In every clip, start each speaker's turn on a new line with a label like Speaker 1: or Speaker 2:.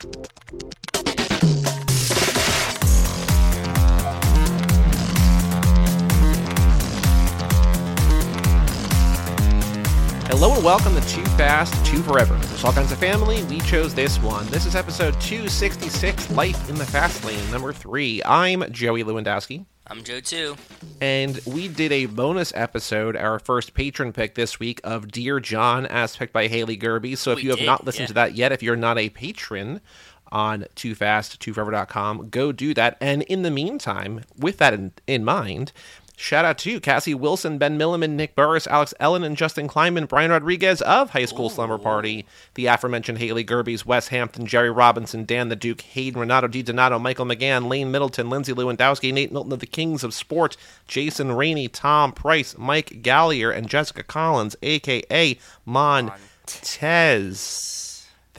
Speaker 1: Hello and welcome to Too Fast, Too Forever. There's all kinds of family. We chose this one. This is episode 266, Life in the Fast Lane, number three. I'm Joey Lewandowski.
Speaker 2: I'm Joe too.
Speaker 1: And we did a bonus episode, our first patron pick this week of Dear John, as picked by Haley Gerby. So if
Speaker 2: We
Speaker 1: you have
Speaker 2: did,
Speaker 1: not listened
Speaker 2: yeah.
Speaker 1: to that yet, if you're not a patron on Too Fast, Too Forever.com, go do that. And in the meantime, with that in, in mind, shout out to Cassie Wilson, Ben Milliman, Nick Burris, Alex Ellen, and Justin Kleinman, Brian Rodriguez of High School Slumber Party, the aforementioned Haley Gerby's, Wes Hampton, Jerry Robinson, Dan the Duke, Hayden Renato Di Donato, Michael McGann, Lane Middleton, Lindsay Lewandowski, Nate Milton of the Kings of Sport, Jason Rainey, Tom Price, Mike Gallier, and Jessica Collins, aka Montez.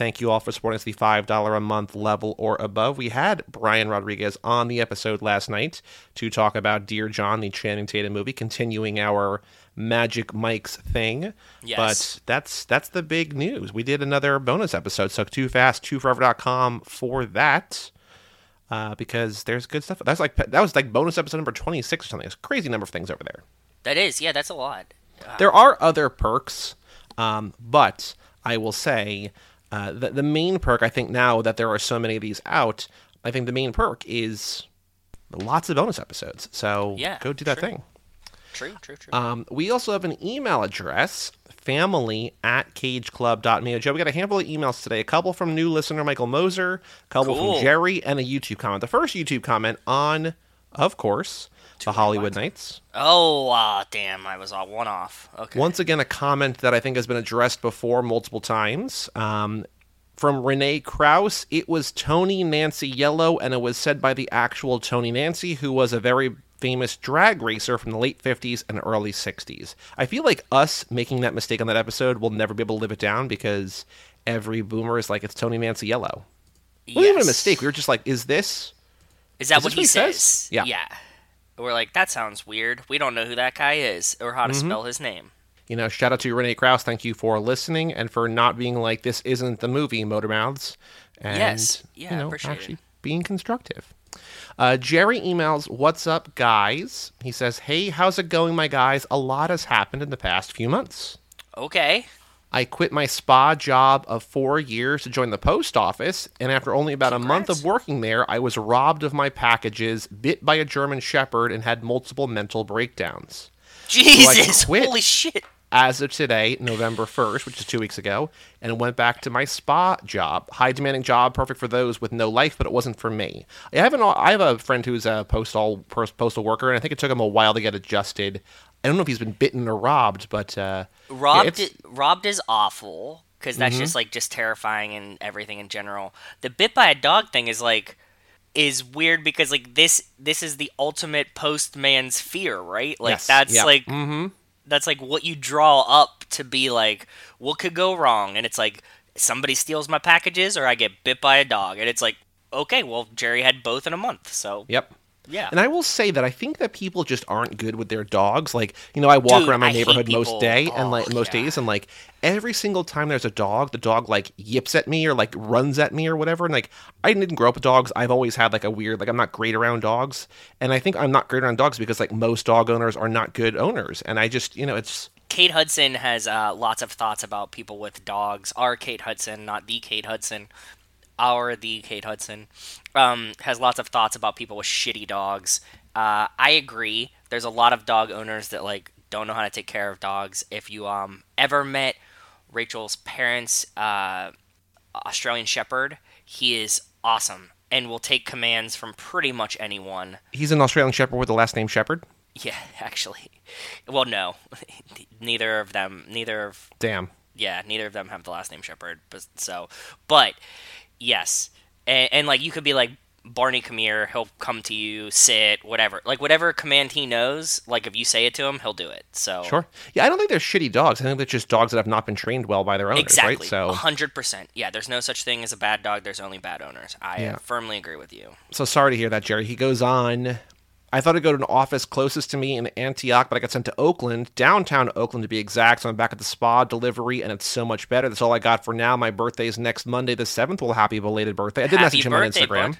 Speaker 1: Thank you all for supporting us the $5 a month level or above. We had Brian Rodriguez on the episode last night to talk about Dear John, the Channing Tatum movie, continuing our Magic Mike's thing.
Speaker 2: Yes.
Speaker 1: But that's that's the big news. We did another bonus episode, so too fast, tooforever.com for that. Uh, because there's good stuff. That's like that was like bonus episode number 26 or something. It's a crazy number of things over there.
Speaker 2: That is, yeah, that's a lot.
Speaker 1: There are other perks, um, but I will say uh, the, the main perk, I think, now that there are so many of these out, I think the main perk is lots of bonus episodes. So
Speaker 2: Yeah,
Speaker 1: go do that
Speaker 2: true.
Speaker 1: thing.
Speaker 2: True, true, true.
Speaker 1: Um, we also have an email address, family at cageclub.me. Joe, we got a handful of emails today. A couple from new listener Michael Moser, a couple
Speaker 2: Cool.
Speaker 1: from Jerry, and a YouTube comment. The first YouTube comment on, of course, the Hollywood Nights.
Speaker 2: oh, ah, damn, I was all one off. Okay.
Speaker 1: Once again, a comment that I think has been addressed before multiple times. Um, from Renee Krause, it was Tony Nancy Yellow, and it was said by the actual Tony Nancy, who was a very famous drag racer from the late 50s and early 60s. I feel like us making that mistake on that episode will never be able to live it down because every boomer is like, it's Tony Nancy Yellow. It wasn't even a mistake. We were just like, is this?
Speaker 2: Is that
Speaker 1: Is
Speaker 2: what he
Speaker 1: what he
Speaker 2: says?
Speaker 1: says? Yeah.
Speaker 2: Yeah. We're like, that sounds weird. We don't know who that guy is or how to
Speaker 1: Mm-hmm.
Speaker 2: spell his name.
Speaker 1: You know, shout out to Renee Krause. Thank you for listening and for not being like, this isn't the movie, Motor Mouths. And,
Speaker 2: Yes. Yeah,
Speaker 1: you know,
Speaker 2: appreciate it.
Speaker 1: actually being constructive. Uh, Jerry emails, What's up, guys? He says, Hey, how's it going, my guys? A lot has happened in the past few months.
Speaker 2: Okay.
Speaker 1: I quit my spa job of four years to join the post office, and after only about a month of working there, I was robbed of my packages, bit by a German Shepherd, and had multiple mental breakdowns.
Speaker 2: Jesus.
Speaker 1: quit.
Speaker 2: Holy shit.
Speaker 1: as of today, November 1st, which is two weeks ago, and went back to my spa job. High demanding job, perfect for those with no life, but it wasn't for me. I have, an, I have a friend who's a postal postal worker, and I think it took him a while to get adjusted. I don't know if he's been bitten or robbed, but uh,
Speaker 2: Robbed,
Speaker 1: Mm-hmm.
Speaker 2: robbed is awful because that's just like just terrifying and everything in general. The bit by a dog thing is like is weird because like this this is the ultimate postman's fear, right? Like
Speaker 1: Yes,
Speaker 2: that's
Speaker 1: yeah.
Speaker 2: like
Speaker 1: mm-hmm.
Speaker 2: that's like what you draw up to be like what could go wrong and it's like somebody steals my packages or I get bit by a dog and it's like okay, well Jerry had both in a month. So
Speaker 1: Yep.
Speaker 2: Yeah.
Speaker 1: And I will say that I think that people just aren't good with their dogs. Like, you know, I walk
Speaker 2: Dude,
Speaker 1: around my
Speaker 2: I
Speaker 1: neighborhood most day and like most
Speaker 2: yeah.
Speaker 1: days and like every single time there's a dog, the dog like yips at me or like runs at me or whatever. And like I didn't grow up with dogs. I've always had like a weird like I'm not great around dogs. And I think I'm not great around dogs because like most dog owners are not good owners. And I just, you know, it's
Speaker 2: Kate Hudson has uh, lots of thoughts about people with dogs. Our Kate Hudson, not the Kate Hudson. Our the Kate Hudson um, has lots of thoughts about people with shitty dogs. Uh, I agree. There's a lot of dog owners that like don't know how to take care of dogs. If you um ever met Rachel's parents, uh, Australian Shepherd, he is awesome and will take commands from pretty much anyone.
Speaker 1: he's an Australian Shepherd with the last name Shepherd.
Speaker 2: Yeah, actually. Well, no, neither of them. Neither of
Speaker 1: Damn.
Speaker 2: yeah, neither of them have the last name Shepherd. But so, but yes, and, and like you could be like Barney, come here. He'll come to you, sit, whatever. Like whatever command he knows. Like if you say it to him, he'll do it. So
Speaker 1: Sure. Yeah, I don't think they're shitty dogs. I think they're just dogs that have not been trained well by their owners,
Speaker 2: exactly,
Speaker 1: right? So
Speaker 2: hundred percent. Yeah, there's no such thing as a bad dog. There's only bad owners. I
Speaker 1: Yeah.
Speaker 2: firmly agree with you.
Speaker 1: so sorry to hear that, Jerry. He goes on. I thought I'd go to an office closest to me in Antioch, but I got sent to Oakland, downtown Oakland to be exact. So I'm back at the spa delivery, and it's so much better. That's all I got for now. My birthday is next Monday, the 7th. Well, happy belated birthday. I did
Speaker 2: Happy
Speaker 1: message him on Instagram.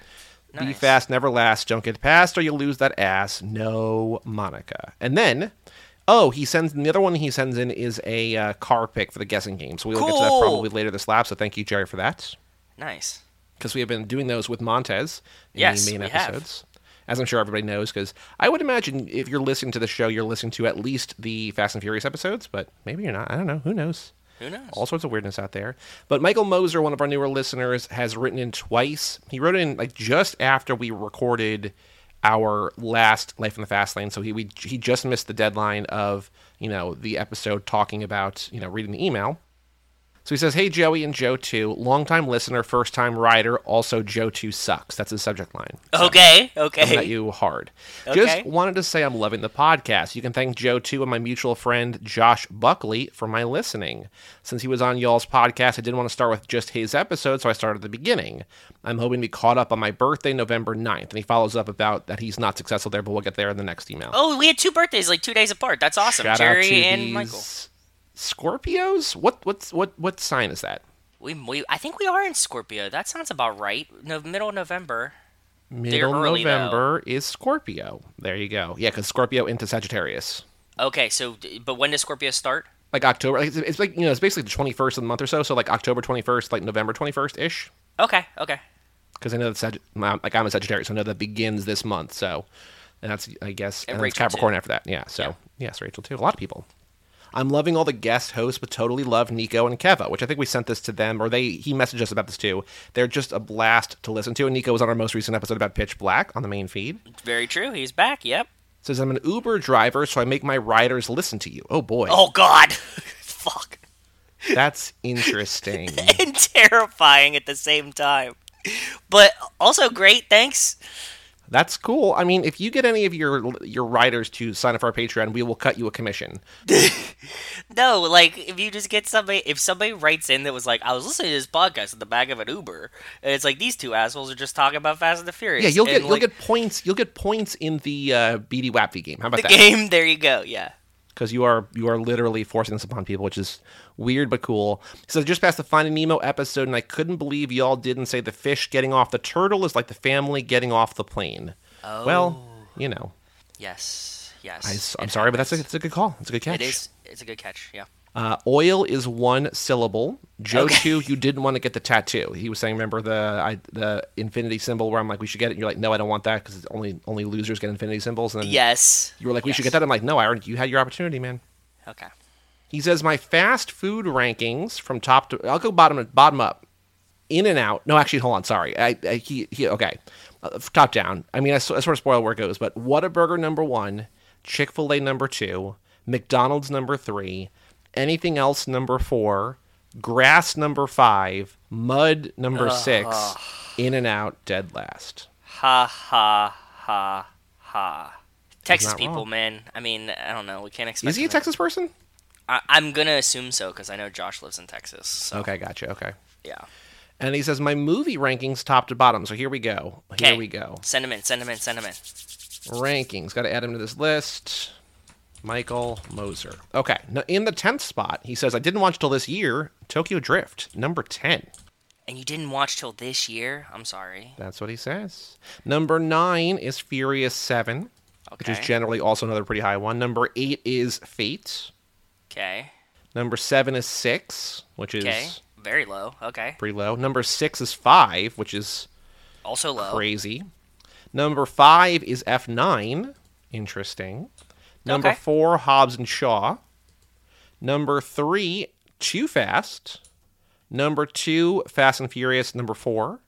Speaker 2: bud.
Speaker 1: Be fast, never last. Don't get past, or you'll lose that ass. No, Monica. And then, oh, he sends the other one he sends in is a uh, car pick for the guessing game. So we'll get to that probably later this lap. So thank you, Jerry, for that
Speaker 2: Nice.
Speaker 1: because we have been doing those with Montez in
Speaker 2: Yes,
Speaker 1: the main
Speaker 2: we have.
Speaker 1: As I'm sure everybody knows, because I would imagine if you're listening to the show, you're listening to at least the Fast and Furious episodes, but maybe you're not. I don't know. Who knows?
Speaker 2: Who knows?
Speaker 1: All sorts of weirdness out there. But Michael Moser, one of our newer listeners, has written in twice. He wrote in like just after we recorded our last Life in the Fast Lane, so he we, he just missed the deadline of you know the episode talking about you know reading the email. So he says, "Hey Joey and Joe too, longtime listener, first time rider. Also, Joe two sucks. That's his subject line.
Speaker 2: Okay.
Speaker 1: Coming
Speaker 2: Okay.
Speaker 1: at you hard.
Speaker 2: Okay.
Speaker 1: Just wanted to say I'm loving the podcast. You can thank Joe too and my mutual friend Josh Buckley for my listening. Since he was on y'all's podcast, I didn't want to start with just his episode, so I started at the beginning. I'm hoping to be caught up on my birthday, November 9th. And he follows up about that he's not successful there, but we'll get there in the next email.
Speaker 2: Oh, we had two birthdays like two days apart. That's awesome.
Speaker 1: Shout
Speaker 2: Jerry and
Speaker 1: these
Speaker 2: Michael.
Speaker 1: Scorpios? What what's what what sign is that?
Speaker 2: We, we I think we are in Scorpio. That sounds about right. No, middle of November.
Speaker 1: Middle
Speaker 2: early, though.
Speaker 1: November is Scorpio. There you go. Yeah, because Scorpio into Sagittarius.
Speaker 2: Okay, so but when does Scorpio start?
Speaker 1: like October. Like it's, it's like you know, it's basically the twenty first of the month or so. So like October twenty first, like November twenty first ish.
Speaker 2: Okay, okay.
Speaker 1: Because I know that Sag- like I'm a Sagittarius, so I know that begins this month. So, and that's I guess
Speaker 2: And
Speaker 1: and,
Speaker 2: Rachel,
Speaker 1: Capricorn
Speaker 2: too.
Speaker 1: after that. Yeah. So
Speaker 2: Yeah.
Speaker 1: yes, Rachel too. A lot of people. I'm loving all the guest hosts, but totally love Nico and Keva, which I think we sent this to them, or they he messaged us about this too. They're just a blast to listen to. And Nico was on our most recent episode about Pitch Black on the main feed.
Speaker 2: Very true. He's back. Yep.
Speaker 1: Says I'm an Uber driver, so I make my riders listen to you. Oh boy,
Speaker 2: Oh God. Fuck.
Speaker 1: that's interesting.
Speaker 2: and terrifying at the same time. But also great. Thanks.
Speaker 1: That's cool. I mean, if you get any of your your writers to sign up for our Patreon, we will cut you a commission.
Speaker 2: No, like if you just get somebody, if somebody writes in that was like, I was listening to this podcast in the back of an Uber, and it's like these two assholes are just talking about Fast and the Furious.
Speaker 1: Yeah, you'll
Speaker 2: and,
Speaker 1: get you'll get points. You'll get points in the uh, BD Wapty game. How about
Speaker 2: the
Speaker 1: that?
Speaker 2: game. There you go. Yeah.
Speaker 1: Because you are you are literally forcing this upon people, which is weird but cool. So just past the Finding Nemo episode, and I couldn't believe y'all didn't say the fish getting off the turtle is like the family getting off the plane.
Speaker 2: Oh.
Speaker 1: Well, you know,
Speaker 2: Yes. Yes.
Speaker 1: I,
Speaker 2: am
Speaker 1: sorry, but that's a,
Speaker 2: happens.
Speaker 1: it's a good call. It's a good catch.
Speaker 2: It is. It's a good catch. Yeah.
Speaker 1: Uh, oil is one syllable. Joe
Speaker 2: Okay.
Speaker 1: two, you didn't want to get the tattoo. He was saying, remember the I, the infinity symbol where I'm like, we should get it. And you're like, no, I don't want that because only only losers get infinity symbols. And then
Speaker 2: Yes.
Speaker 1: you were like, we should get that. I'm like, no, I already, you had your opportunity, man.
Speaker 2: Okay.
Speaker 1: He says my fast food rankings from top to I'll go bottom bottom up. In and out. No, actually, hold on. Sorry. I, I he, he okay. Uh, top down. I mean, I sort of spoil where it goes, but Whataburger number one, Chick Fil A number two, McDonald's number three, anything else number four, Grass number five, Mud number six, In and Out dead last.
Speaker 2: Ha ha ha ha. Texas people,
Speaker 1: wrong.
Speaker 2: man. I mean, I don't know. We can't expect.
Speaker 1: Is he a Texas person?
Speaker 2: I, I'm gonna assume so because I know Josh lives in Texas. So,
Speaker 1: Okay, gotcha. Okay.
Speaker 2: Yeah.
Speaker 1: And he says my movie rankings top to bottom. So here we go. Here we go.
Speaker 2: Send him in. Send him in. Send him in.
Speaker 1: rankings. Got to add him to this list. Michael Moser. Okay. Now in the tenth spot, he says I didn't watch till this year. Tokyo Drift, number ten.
Speaker 2: And you didn't watch till this year. I'm sorry.
Speaker 1: That's what he says. Number nine is Furious Seven, which is generally also another pretty high one. Number eight is Fate.
Speaker 2: Okay.
Speaker 1: Number seven is Six, which is
Speaker 2: Okay. Very low. Okay.
Speaker 1: pretty low. Number six is Five, which is
Speaker 2: Also low.
Speaker 1: crazy. Number five is F9. Interesting. Number
Speaker 2: Okay.
Speaker 1: four, Hobbs and Shaw. Number three, Too Fast. Number two, Fast and Furious. Number four.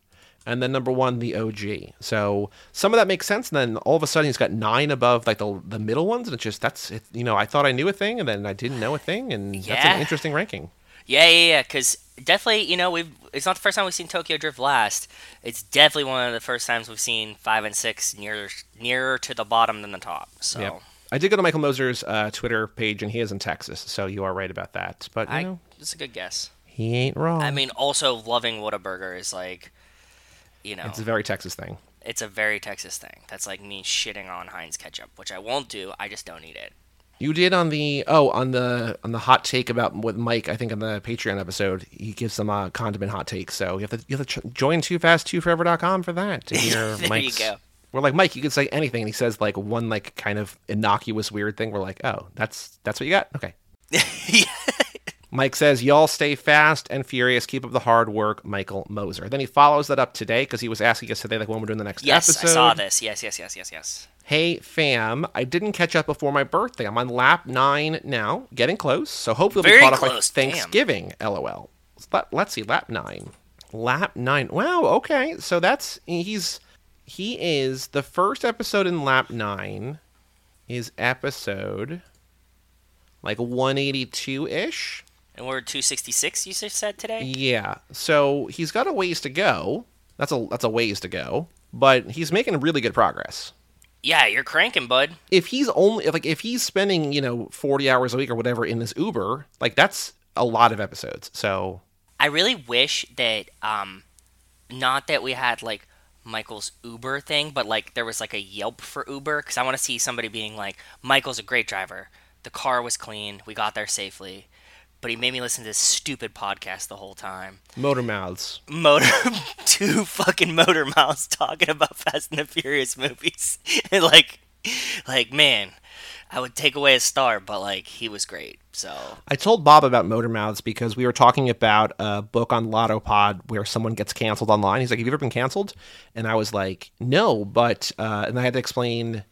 Speaker 1: And then number one, the OG. So some of that makes sense. And then all of a sudden, he's got nine above like the the middle ones, and it's just that's it, you know I thought I knew a thing, and then I didn't know a thing, and that's an interesting ranking.
Speaker 2: Yeah, yeah, yeah. Because definitely, you know, we've. It's not the first time we've seen Tokyo Drift last. It's definitely one of the first times we've seen five and six nearer nearer to the bottom than the top. So
Speaker 1: Yep. I did go to Michael Moser's uh, Twitter page, and he is in Texas, so you are right about that. But you
Speaker 2: I,
Speaker 1: know,
Speaker 2: it's a good guess.
Speaker 1: he ain't wrong.
Speaker 2: I mean, also loving Whataburger is like, you know,
Speaker 1: It's a very Texas thing.
Speaker 2: It's a very Texas thing. That's like me shitting on Heinz ketchup, which I won't do. I just don't eat it.
Speaker 1: You did on the oh on the on the hot take about with Mike. I think on the Patreon episode, he gives some uh, condiment hot takes. So you have to you have to ch- join too fast too forever.com for that to hear
Speaker 2: There
Speaker 1: Mike's.
Speaker 2: you go.
Speaker 1: We're like Mike, you can say anything, and he says like one like kind of innocuous weird thing. We're like, oh, that's that's what you got. Okay. Mike says, Y'all stay fast and furious. Keep up the hard work, Michael Moser. Then he follows that up today because he was asking us today, like, when we're doing the next
Speaker 2: Yes,
Speaker 1: episode.
Speaker 2: I saw this. Yes, yes, yes, yes, yes.
Speaker 1: Hey, fam, I didn't catch up before my birthday. I'm on lap nine now, getting close. So hopefully we'll
Speaker 2: Very
Speaker 1: be caught up by
Speaker 2: close, damn.
Speaker 1: Thanksgiving, lol. Let, let's see, lap nine. Lap nine. Wow, okay. So that's, he's, he is, the first episode in lap nine is episode like 182 ish.
Speaker 2: And we're 266. You said today.
Speaker 1: Yeah. So he's got a ways to go. That's a that's a ways to go, but he's making really good progress.
Speaker 2: Yeah, you're cranking, bud.
Speaker 1: If he's only like if he's spending, you know, 40 hours a week or whatever in this Uber, like that's a lot of episodes. So,
Speaker 2: I really wish that, um, not that we had like Michael's Uber thing, but like there was like a Yelp for Uber because I want to see somebody being like, Michael's a great driver. The car was clean. We got there safely. But he made me listen to this stupid podcast the whole time.
Speaker 1: motor mouths.
Speaker 2: Motor, two fucking motor mouths talking about Fast and the Furious movies, and like, like man, I would take away a star, but like he was great. So
Speaker 1: I told Bob about motor mouths because we were talking about a book on Lotto Pod where someone gets canceled online. He's like, "Have you ever been canceled?" And I was like, "No," but uh, and I had to explain.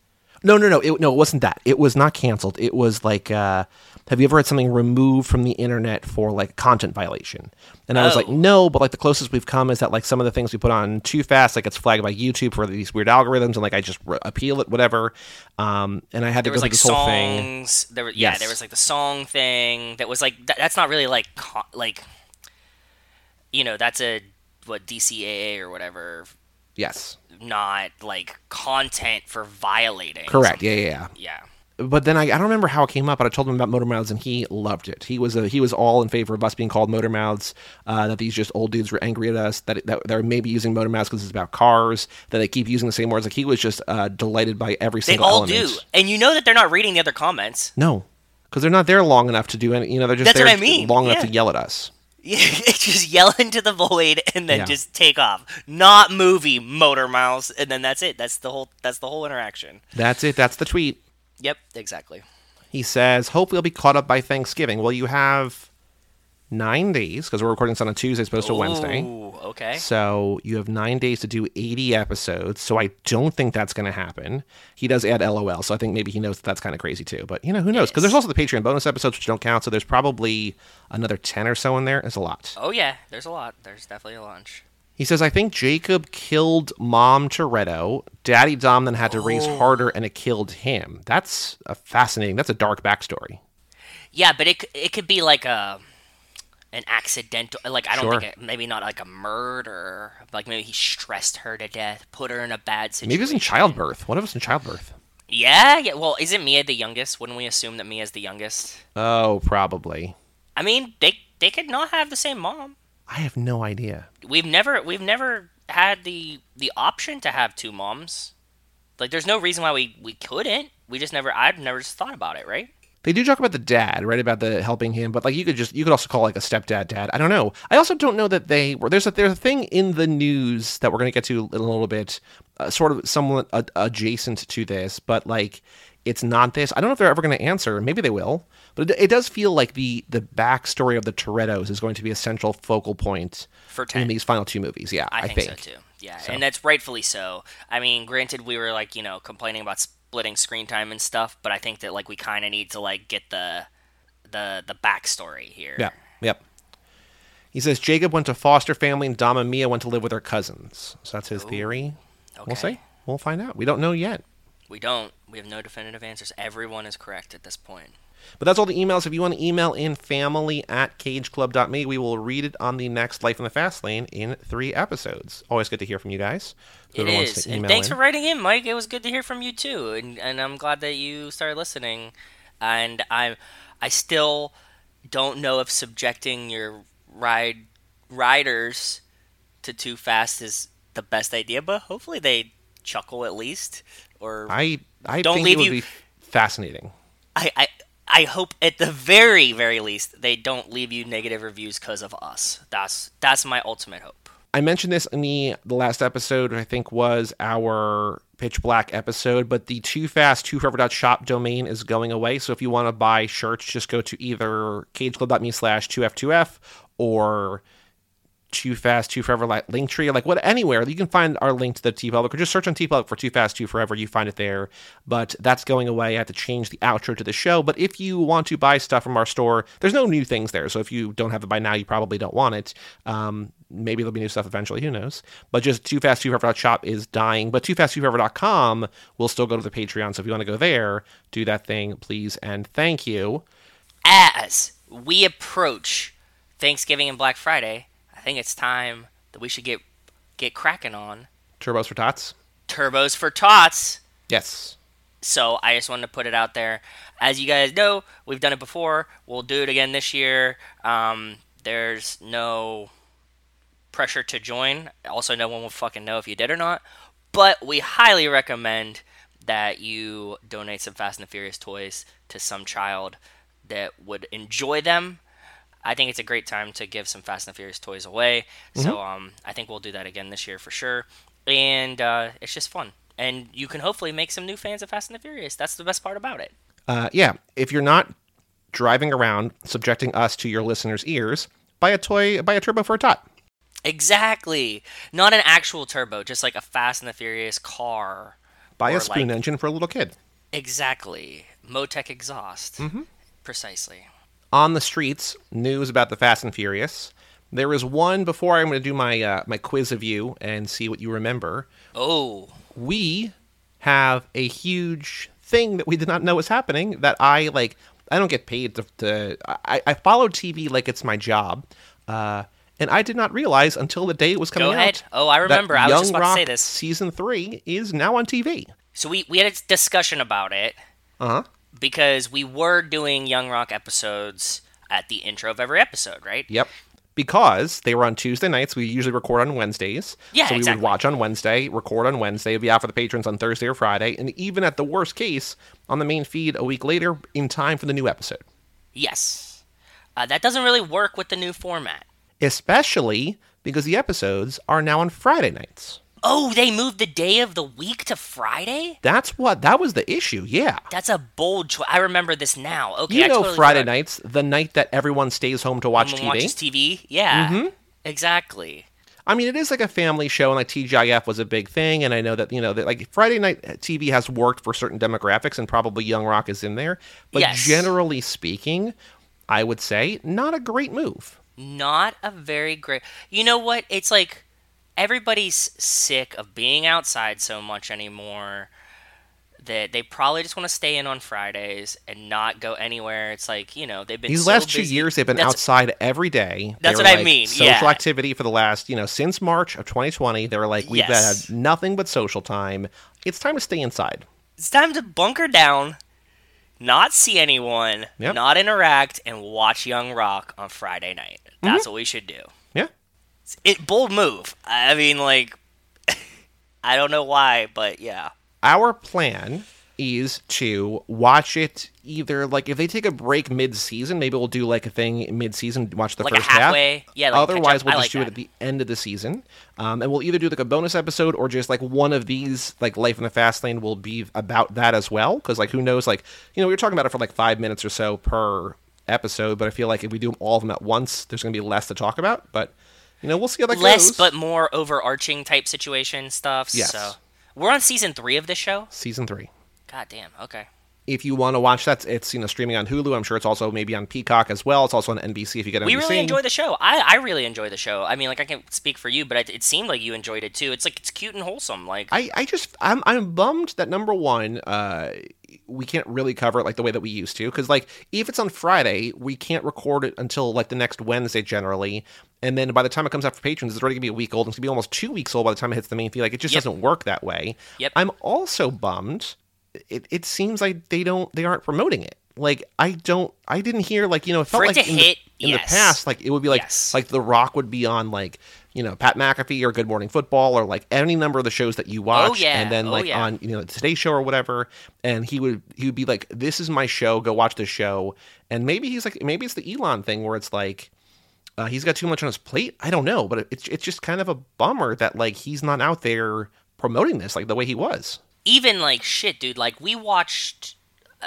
Speaker 1: No, no, no. It, no, it wasn't that. It was not canceled. It was like, uh, have you ever had something removed from the internet for like content violation? And I was like,
Speaker 2: Oh.
Speaker 1: no, but like the closest we've come is that like some of the things we put on too fast, like it's flagged by YouTube for these weird algorithms, and like I just re- appeal it, whatever. Um, and I had to
Speaker 2: there
Speaker 1: go
Speaker 2: was
Speaker 1: through
Speaker 2: like
Speaker 1: this whole thing.
Speaker 2: songs. There, yeah,
Speaker 1: Yes.
Speaker 2: there was like the song thing that was like that, that's not really like co- like, you know, that's a what DCAA or whatever,
Speaker 1: Yes,
Speaker 2: not like content for violating.
Speaker 1: correct.
Speaker 2: something.
Speaker 1: Yeah, yeah, yeah.
Speaker 2: Yeah.
Speaker 1: but then I, I don't remember how it came up, but I told him about motor mouths and he loved it. He was a, he was all in favor of us being called motor mouths. Uh, that these just old dudes were angry at us. That that they're maybe using motor mouths because it's about cars. That they keep using the same words. Like he was just uh, delighted by every
Speaker 2: They
Speaker 1: single They
Speaker 2: all
Speaker 1: element.
Speaker 2: do, and you know that they're not reading the other comments.
Speaker 1: No, because they're not there long enough to do any. You know, they're just
Speaker 2: That's
Speaker 1: there
Speaker 2: what I mean,
Speaker 1: long enough to yell at us.
Speaker 2: just yell into the void and then
Speaker 1: Yeah.
Speaker 2: just take off. Not movie motor mouse, and then that's it. That's the whole. That's the whole interaction.
Speaker 1: That's it. That's the tweet.
Speaker 2: Yep, exactly.
Speaker 1: He says, "Hope I'll be caught up by Thanksgiving. Well, you have nine days because we're recording this on a Tuesday, as opposed to Wednesday.
Speaker 2: Ooh, okay.
Speaker 1: So you have nine days to do 80 episodes. So I don't think that's going to happen. He does add LOL, so I think maybe he knows that that's kind of crazy too. But you know, who knows? Because there's also the Patreon bonus episodes which don't count. So there's probably another 10 or so in there. It's a lot.
Speaker 2: Oh yeah, there's a lot. There's definitely a lunch.
Speaker 1: He says, I think Jacob killed Mom Toretto. Daddy Dom then had to raise
Speaker 2: Oh.
Speaker 1: harder, and it killed him. That's a fascinating. That's a dark backstory.
Speaker 2: Yeah, but it c- it could be like a an accidental. Like I don't
Speaker 1: Sure.
Speaker 2: think it, maybe not like a murder. Like maybe he stressed her to death, put her in a bad situation.
Speaker 1: Maybe it was in childbirth. One of us in childbirth.
Speaker 2: Yeah, yeah. Well, isn't Mia the youngest? Wouldn't we assume that Mia's the youngest?
Speaker 1: Oh, probably.
Speaker 2: I mean, they they could not have the same mom.
Speaker 1: I have no idea.
Speaker 2: We've never we've never had the the option to have two moms. Like, there's no reason why we we couldn't. We just never. I've never just thought about it. Right?
Speaker 1: They do talk about the dad, right? About the helping him, but like you could just you could also call like a stepdad dad. I don't know. I also don't know that they were there's a there's a thing in the news that we're gonna get to in a little bit, uh, sort of somewhat adjacent to this, but like it's not this. I don't know if they're ever gonna answer. Maybe they will, but it, it does feel like the the backstory of the Torettos is going to be a central focal point
Speaker 2: For
Speaker 1: in
Speaker 2: ten.
Speaker 1: these final two movies. Yeah,
Speaker 2: I,
Speaker 1: I,
Speaker 2: think, so too. Yeah, and that's rightfully so. I mean, granted, we were like you know complaining about splitting screen time and stuff, but I think that like we kind of need to like get the the the backstory here.
Speaker 1: Yeah. Yep. He says Jacob went to foster family and Dom and Mia went to live with their cousins. So that's his theory. We'll
Speaker 2: Okay.
Speaker 1: see. We'll find out. We don't know yet.
Speaker 2: We don't. We have no definitive answers. Everyone is correct at this point.
Speaker 1: But that's all the emails. If you want to email in family at cageclub.me, we will read it on the next Life in the Fast Lane in three episodes. Always good to hear from you guys.
Speaker 2: It
Speaker 1: Whoever wants
Speaker 2: is. And thanks
Speaker 1: in.
Speaker 2: for writing in, Mike. It was good to hear from you too. And and I'm glad that you started listening. And I I still don't know if subjecting your ride riders to too fast is the best idea, but hopefully they chuckle at least, or
Speaker 1: I I
Speaker 2: Don't
Speaker 1: think
Speaker 2: leave
Speaker 1: it would
Speaker 2: you-
Speaker 1: be fascinating.
Speaker 2: I, I I hope at the very very least they don't leave you negative reviews because of us. That's that's my ultimate hope.
Speaker 1: I mentioned this in the the last episode, I think was our Pitch Black episode, but the Too Fast Too Forever shop domain is going away. So if you want to buy shirts, just go to either cageclub.me slash 2f2f or Too Fast Too Forever like Linktree, like what anywhere you can find our link to the TeePublic or just search on TeePublic for Too Fast Too Forever, you find it there. But that's going away. I have to change the outro to the show. But if you want to buy stuff from our store, there's no new things there. So if you don't have it by now, you probably don't want it. Um, maybe there'll be new stuff eventually. Who knows? But just Too Fast Too Forever shop is dying. But Too Fast Too Forever.com will still go to the Patreon. So if you want to go there, do that thing, please and thank you.
Speaker 2: As we approach Thanksgiving and Black Friday, I think it's time that we should get get cracking on
Speaker 1: Turbos for Tots.
Speaker 2: turbos for tots.
Speaker 1: Yes.
Speaker 2: So I just wanted to put it out there. As you guys know, we've done it before. We'll do it again this year. Um, there's no pressure to join. Also, no one will fucking know if you did or not. But we highly recommend that you donate some Fast and the Furious toys to some child that would enjoy them. I think it's a great time to give some Fast and the Furious toys away. So um, I think we'll do that again this year for sure. And uh, it's just fun. And you can hopefully make some new fans of Fast and the Furious. That's the best part about it.
Speaker 1: Uh, yeah, if you're not driving around subjecting us to your listeners' ears, buy a toy, buy a turbo for a tot.
Speaker 2: Exactly. Not an actual turbo, just like a Fast and the Furious car.
Speaker 1: Buy a spoon
Speaker 2: like-
Speaker 1: engine for a little kid.
Speaker 2: Exactly. Motec exhaust. Mm-hmm. Precisely.
Speaker 1: On the streets, news about the Fast and Furious. There is one before I'm going to do my uh, my quiz of you and see what you remember.
Speaker 2: Oh,
Speaker 1: We have a huge thing that we did not know was happening. That I like. I don't get paid to. to I, I follow TV like it's my job. Uh, and I did not realize until the day it was coming
Speaker 2: Go ahead.
Speaker 1: out.
Speaker 2: Oh, I remember. I was
Speaker 1: Young
Speaker 2: just about to say this.
Speaker 1: Season three is now on TV.
Speaker 2: so we we had a discussion about it
Speaker 1: Uh huh.
Speaker 2: Because we were doing Young Rock episodes at the intro of every episode, right?
Speaker 1: Yep. Because they were on Tuesday nights, we usually record on Wednesdays.
Speaker 2: Yeah,
Speaker 1: So we
Speaker 2: exactly.
Speaker 1: would watch on Wednesday, record on Wednesday, be out for the patrons on Thursday or Friday, and even at the worst case, on the main feed a week later in time for the new episode.
Speaker 2: Yes. Uh, that doesn't really work with the new format.
Speaker 1: Especially because the episodes are now on Friday nights.
Speaker 2: Oh, they moved the day of the week to Friday?
Speaker 1: That's what that was the issue, yeah.
Speaker 2: That's a bold choice. I remember this now. Okay,
Speaker 1: you
Speaker 2: I
Speaker 1: know
Speaker 2: totally
Speaker 1: Friday nights, the night that everyone stays home to watch TV.
Speaker 2: watches TV. Yeah, mm-hmm. exactly.
Speaker 1: I mean, it is like a family show, and like TGIF was a big thing. And I know that you know that like Friday night uh, TV has worked for certain demographics, and probably Young Rock is in there. But
Speaker 2: Yes.
Speaker 1: generally speaking, I would say not a great move.
Speaker 2: Not a very great. You know what? It's like everybody's sick of being outside so much anymore that they probably just want to stay in on Fridays and not go anywhere. It's like you know they've been
Speaker 1: These
Speaker 2: so
Speaker 1: last two years, they've been
Speaker 2: That's-
Speaker 1: outside every day.
Speaker 2: That's what I mean,
Speaker 1: Social
Speaker 2: yeah.
Speaker 1: activity for the last you know since March of 2020. They were like, we've
Speaker 2: Yes.
Speaker 1: had nothing but social time. It's time to stay inside.
Speaker 2: It's time to bunker down, not see anyone,
Speaker 1: Yep.
Speaker 2: not interact, and watch Young Rock on Friday night.
Speaker 1: Mm-hmm.
Speaker 2: That's what we should do. It bold move. I mean, like, I don't know why, but yeah.
Speaker 1: our plan is to watch it either like if they take a break mid-season maybe we'll do like a thing mid-season watch the
Speaker 2: Like
Speaker 1: first half.
Speaker 2: yeah, like
Speaker 1: otherwise we'll
Speaker 2: I
Speaker 1: just
Speaker 2: like
Speaker 1: do it at the end of the season. Um, and we'll either do like a bonus episode or just like one of these like life in the fast lane will be about that as well. Because like who knows? Like you know we were talking about it for like five minutes or so per episode but i feel like if we do all of them at once there's going to be less to talk about. But you know we'll see how that
Speaker 2: Less,
Speaker 1: goes
Speaker 2: but more overarching type situation stuff.
Speaker 1: Yes.
Speaker 2: So we're on season three of this show.
Speaker 1: season three
Speaker 2: God damn. Okay.
Speaker 1: if you want to watch that, it's you know streaming on Hulu. I'm sure it's also maybe on Peacock as well. It's also on NBC if you get NBC.
Speaker 2: We really enjoy the show. I, I really enjoy the show. I mean, like I can't speak for you, but it, it seemed like you enjoyed it too. It's like it's cute and wholesome. Like
Speaker 1: I, I just I'm I'm bummed that number one, uh, we can't really cover it like the way that we used to because like if it's on Friday, we can't record it until like the next Wednesday generally, and then by the time it comes out for patrons, it's already gonna be a week old. And it's gonna be almost two weeks old by the time it hits the main feed. Like it just
Speaker 2: Yep.
Speaker 1: doesn't work that way.
Speaker 2: Yep.
Speaker 1: I'm also bummed. It it seems like they don't they aren't promoting it. Like I don't I didn't hear like you know it felt
Speaker 2: For it
Speaker 1: like
Speaker 2: to
Speaker 1: in,
Speaker 2: hit,
Speaker 1: the, in
Speaker 2: yes.
Speaker 1: the past like it would be like
Speaker 2: Yes.
Speaker 1: like The Rock would be on like you know Pat McAfee or Good Morning Football or like any number of the shows that you watch,
Speaker 2: Oh, yeah.
Speaker 1: and then
Speaker 2: Oh,
Speaker 1: like
Speaker 2: yeah.
Speaker 1: on you know the Today Show or whatever, and he would he would be like, "This is my show. Go watch this show." And maybe he's like, maybe it's the Elon thing where it's like. Uh, he's got too much on his plate. I don't know, but it's it's just kind of a bummer that like he's not out there promoting this like the way he was.
Speaker 2: even like shit, dude. Like we watched.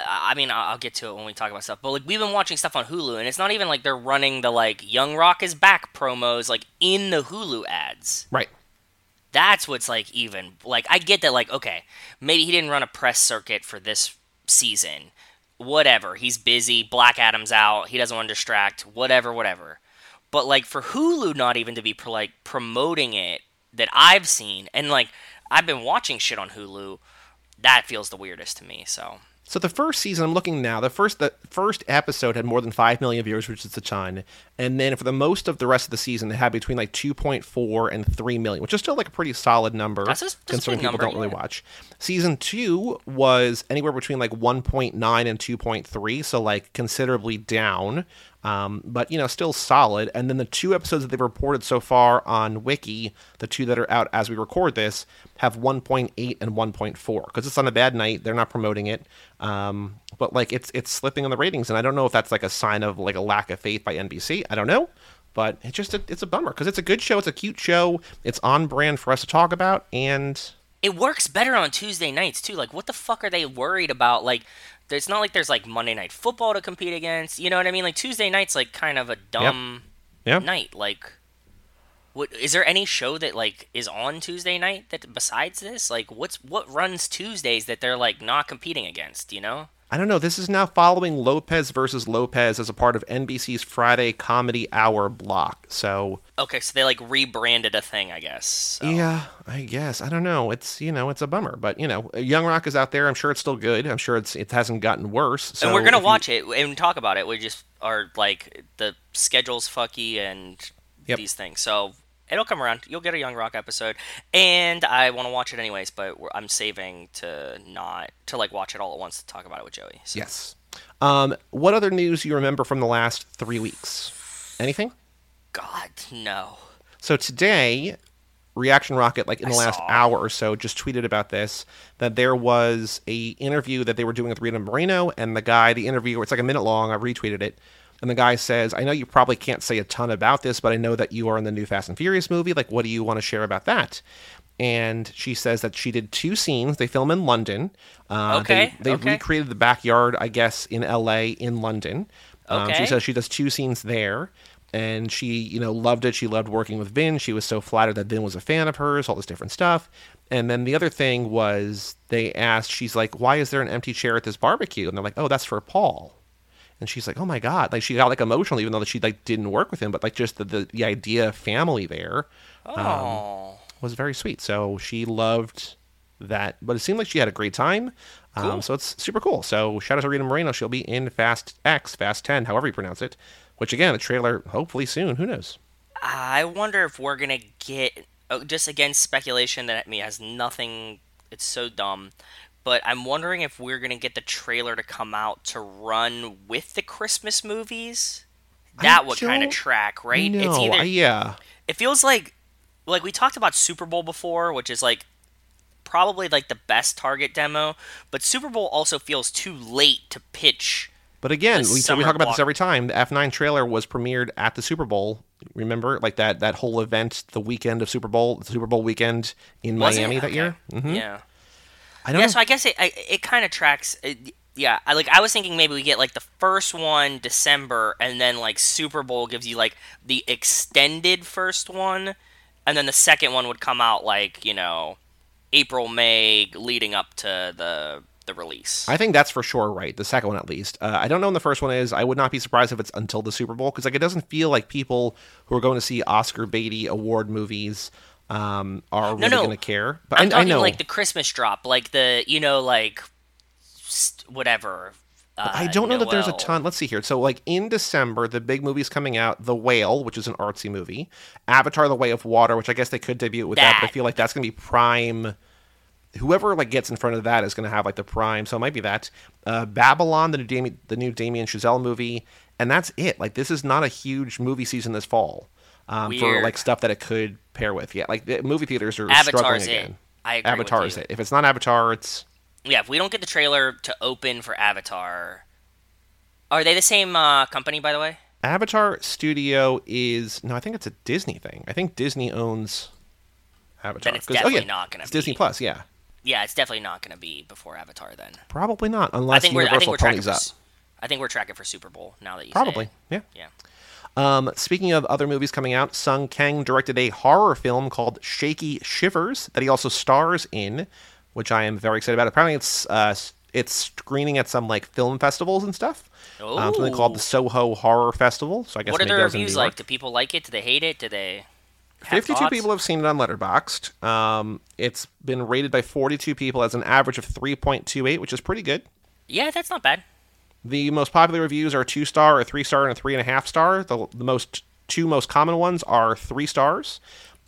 Speaker 2: I mean, I'll I'll get to it when we talk about stuff. But like we've been watching stuff on Hulu, and it's not even like they're running the like Young Rock is back promos like in the Hulu ads.
Speaker 1: Right.
Speaker 2: That's what's like even like I get that like okay maybe he didn't run a press circuit for this season, whatever. He's busy. Black Adam's out. He doesn't want to distract. Whatever, whatever. But like for Hulu, not even to be pro- like promoting it that I've seen, and like I've been watching shit on Hulu, that feels the weirdest to me. So
Speaker 1: So the first season, I'm looking now. The first the first episode had more than five million viewers, which is a ton. And then for the most of the rest of the season, it had between like 2.4 and 3 million, which is still like a pretty solid number
Speaker 2: That's that's a
Speaker 1: considering people
Speaker 2: number,
Speaker 1: don't really watch. Season two was anywhere between like 1.9 and 2.3, so like considerably down. Um, but you know, still solid. And then the two episodes that they've reported so far on Wiki, the two that are out as we record this, have 1.8 and 1.4 because it's on a bad night. They're not promoting it, um, but like it's it's slipping on the ratings, and I don't know if that's like a sign of like a lack of faith by NBC. I don't know, but it's just a, it's a bummer because it's a good show. It's a cute show. It's on brand for us to talk about, and
Speaker 2: it works better on Tuesday nights too. Like what the fuck are they worried about? Like it's not like there's like Monday night football to compete against. You know what I mean? Like Tuesday nights like kind of a dumb
Speaker 1: yeah,
Speaker 2: night. Like, what is there any show that like is on Tuesday night that besides this? Like, what's what runs Tuesdays that they're like not competing against? You know?
Speaker 1: I don't know. This is now following Lopez versus Lopez as a part of NBC's Friday Comedy Hour block. So
Speaker 2: Okay, so they like rebranded a thing, I guess. So.
Speaker 1: Yeah, I guess. I don't know. It's you know, it's a bummer, but you know, Young Rock is out there. I'm sure it's still good. I'm sure it's it hasn't gotten worse. So
Speaker 2: and we're gonna
Speaker 1: if you-
Speaker 2: watch it and talk about it. We just are like the schedule's fucky and
Speaker 1: Yep.
Speaker 2: these things. So it'll come around. You'll get a Young Rock episode, and I want to watch it anyways. But I'm saving to not to like watch it all at once to talk about it with Joey. So.
Speaker 1: Yes. Um, what other news you remember from the last three weeks? Anything?
Speaker 2: God no.
Speaker 1: So today, Reaction Rocket, like in the
Speaker 2: I
Speaker 1: last
Speaker 2: saw.
Speaker 1: hour or so, just tweeted about this that there was a interview that they were doing with Rita Moreno, and the guy, the interviewer, it's like a minute long. I retweeted it, and the guy says, "I know you probably can't say a ton about this, but I know that you are in the new Fast and Furious movie. Like, what do you want to share about that?" And she says that she did two scenes. They film in London. Uh,
Speaker 2: Okay,
Speaker 1: They, they
Speaker 2: okay.
Speaker 1: recreated the backyard, I guess, in L.A. in London. Um,
Speaker 2: Okay.
Speaker 1: she says she does two scenes there and she you know loved it she loved working with vin she was so flattered that vin was a fan of hers all this different stuff and then the other thing was they asked she's like why is there an empty chair at this barbecue and they're like oh that's for paul and she's like oh my god. Like she got like emotional even though she like didn't work with him but like just the the, the idea of family there
Speaker 2: Oh.
Speaker 1: was very sweet. So she loved that but it seemed like she had a great time. Um, so it's super cool. So shout out to rita moreno. She'll be in fast x fast 10 however you pronounce it which again a trailer hopefully soon. Who knows?
Speaker 2: I wonder if we're gonna get oh, just again speculation that I mean has nothing. It's so dumb, but I'm wondering if we're gonna get the trailer to come out to run with the Christmas movies. That would kind of track, right?
Speaker 1: no,
Speaker 2: it's either
Speaker 1: yeah
Speaker 2: it feels like like we talked about Super Bowl before, which is like probably like the best target demo, but Super Bowl also feels too late to pitch.
Speaker 1: but again we, we talk about this every time the f9 trailer was premiered at the super bowl remember like that that whole event the weekend of super bowl the super bowl weekend in
Speaker 2: Was it?
Speaker 1: miami that
Speaker 2: Okay.
Speaker 1: year hmm
Speaker 2: Yeah.
Speaker 1: I don't
Speaker 2: Yeah,
Speaker 1: know
Speaker 2: so I guess it I, it kind of tracks. It, yeah, I like I was thinking maybe we get like the first one December, and then like Super Bowl gives you like the extended first one, and then the second one would come out like you know April May leading up to the the release.
Speaker 1: I think that's for sure right. The second one, at least. Uh, I don't know when the first one is. I would not be surprised if it's until the Super Bowl because like it doesn't feel like people who are going to see Oscar Beatty award movies um, are really
Speaker 2: no.
Speaker 1: going to care. But
Speaker 2: I'm
Speaker 1: I, I know.
Speaker 2: like the Christmas drop, like the you know like st- whatever. Uh,
Speaker 1: I don't know that there's a ton. Let's see here. So, like in December, the big movies coming out: The Whale, which is an artsy movie; Avatar: The Way of Water, which I guess they could debut with that, but I feel like that's going to be prime. Whoever like gets in front of that is going to have like the prime, so it might be that. Uh, Babylon, the new Dami- the new Damien Chazelle movie, and that's it. Like this is not a huge movie season this fall. Um, for like stuff that it could pair with. Yeah, like the movie theaters are struggling
Speaker 2: it.
Speaker 1: again.
Speaker 2: I agree
Speaker 1: Avatar is it. If it's not Avatar, it's
Speaker 2: Yeah, if we don't get the trailer to open for Avatar, are they the same uh, company, by the way?
Speaker 1: Avatar Studio is no, I think it's a Disney thing. I think Disney owns Avatar.
Speaker 2: Then it's
Speaker 1: 'Cause-
Speaker 2: definitely
Speaker 1: yeah,
Speaker 2: not gonna
Speaker 1: It's Disney. Plus, yeah.
Speaker 2: Yeah, it's definitely not going to be before Avatar then.
Speaker 1: Probably not,
Speaker 2: I
Speaker 1: unless
Speaker 2: think we're I think we're tracking
Speaker 1: ponies
Speaker 2: for,
Speaker 1: up.
Speaker 2: I think we're tracking for Super Bowl now that you say
Speaker 1: Probably, yeah.
Speaker 2: Yeah.
Speaker 1: Um, speaking of other movies coming out, Sung Kang directed a horror film called Shaky Shivers that he also stars in, which I am very excited about. Apparently, it's uh, it's screening at some like film festivals and stuff. Um, something called the Soho Horror Festival. So I guess
Speaker 2: What are
Speaker 1: maybe
Speaker 2: the
Speaker 1: that was in
Speaker 2: reviews like? Do people like it? Do they hate it? Do they? have
Speaker 1: 52
Speaker 2: thoughts?
Speaker 1: people have seen it on Letterboxd. Um, it's been rated by 42 people as an average of 3.28, which is pretty good.
Speaker 2: Yeah, that's not bad.
Speaker 1: The most popular reviews are two star, a three star, and a three and a half star. The, the most two most common ones are three stars.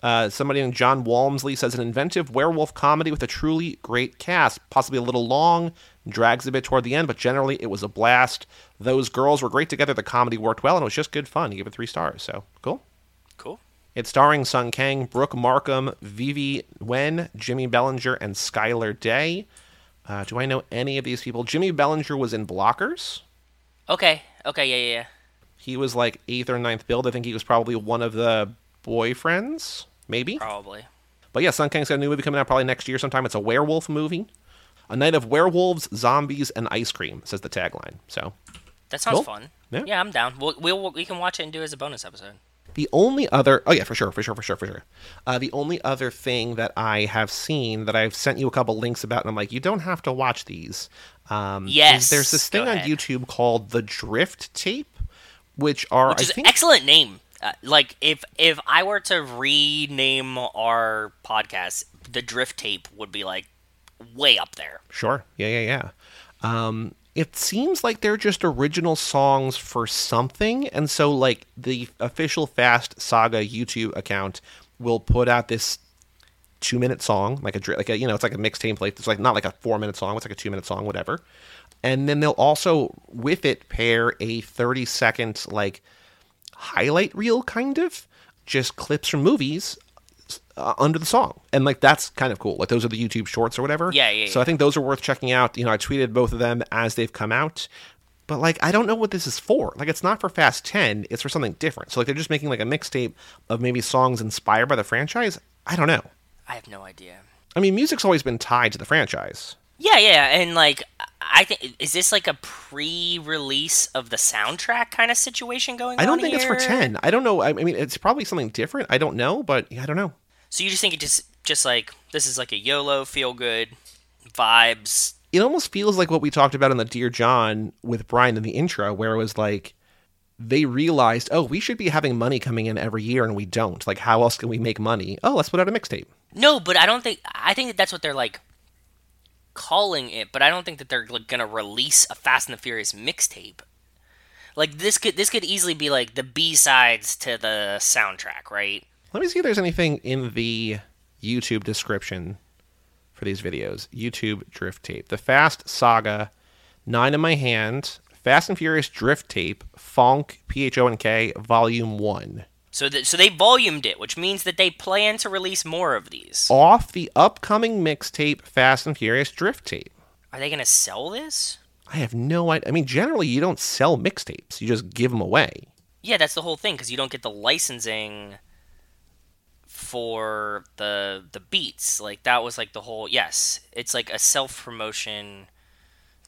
Speaker 1: Uh, somebody named John Walmsley says an inventive werewolf comedy with a truly great cast, possibly a little long, drags a bit toward the end, but generally it was a blast. Those girls were great together. The comedy worked well, and it was just good fun. He gave it three stars. So cool.
Speaker 2: Cool.
Speaker 1: It's starring Sung Kang, Brooke Markham, Vivi Wen, Jimmy Bellinger, and Skylar Day. Uh, do I know any of these people? Jimmy Bellinger was in Blockers.
Speaker 2: Okay. Okay. Yeah. Yeah. yeah.
Speaker 1: He was like eighth or ninth billed. I think he was probably one of the boyfriends, maybe.
Speaker 2: Probably.
Speaker 1: But yeah, Sung Kang's got a new movie coming out probably next year sometime. It's a werewolf movie. A night of werewolves, zombies, and ice cream, says the tagline. So
Speaker 2: That sounds
Speaker 1: Cool.
Speaker 2: fun.
Speaker 1: Yeah.
Speaker 2: I'm down. We'll, we'll we can watch it and do it as a bonus episode.
Speaker 1: The only other, oh yeah, for sure, for sure, for sure, for sure. Uh, the only other thing that I have seen that I've sent you a couple links about, and I'm like, you don't have to watch these. Um,
Speaker 2: Yes,
Speaker 1: there's this thing on. YouTube called the Drift Tape, which are
Speaker 2: Which
Speaker 1: I
Speaker 2: is
Speaker 1: think
Speaker 2: an excellent name. Uh, like if if I were to rename our podcast, the Drift Tape would be like way up there.
Speaker 1: Sure. Yeah, yeah, yeah. Um, it seems like they're just original songs for something, and so like the official Fast Saga YouTube account will put out this two-minute song, like a like a you know it's like a mixtape plate. It's like not like a four-minute song. It's like a two-minute song, whatever. And then they'll also with it pair a thirty-second like highlight reel, kind of just clips from movies uh, under the song, and like that's kind of cool. Like those are the YouTube shorts or whatever.
Speaker 2: Yeah, yeah,
Speaker 1: So I think those are worth checking out. You know, I tweeted both of them as they've come out, but like I don't know what this is for. Like it's not for Fast Ten. It's for something different. So like they're just making like a mixtape of maybe songs inspired by the franchise. I don't know.
Speaker 2: I have no idea.
Speaker 1: I mean, music's always been tied to the franchise.
Speaker 2: Yeah, yeah, and like I think is this like a pre-release of the soundtrack kind of situation going on?
Speaker 1: I don't think it's for ten. I don't know. I I mean, it's probably something different. I don't know, but yeah, I don't know.
Speaker 2: So you just think it just just like this is like a YOLO feel good vibes.
Speaker 1: it almost feels like what we talked about in the Dear John with Brian in the intro, where it was like they realized, oh, we should be having money coming in every year, and we don't. Like, how else can we make money? Oh, let's put out a mixtape.
Speaker 2: No, but I don't think I think that that's what they're like calling it, but I don't think that they're like gonna release a Fast and the Furious mixtape. Like this could this could easily be like the B sides to the soundtrack, right?
Speaker 1: Let me see if there's anything in the YouTube description for these videos. YouTube drift tape, the Fast Saga, Nine in My Hand, Fast and Furious drift tape, Fonk P H O N K Volume One.
Speaker 2: So that so they volumed it, which means that they plan to release more of these.
Speaker 1: Off the upcoming mixtape, Fast and Furious drift tape.
Speaker 2: Are they gonna sell this?
Speaker 1: I have no idea. I mean, generally, you don't sell mixtapes; you just give them away.
Speaker 2: Yeah, that's the whole thing because you don't get the licensing for the the beats. Like that was like the whole. Yes, it's like a self promotion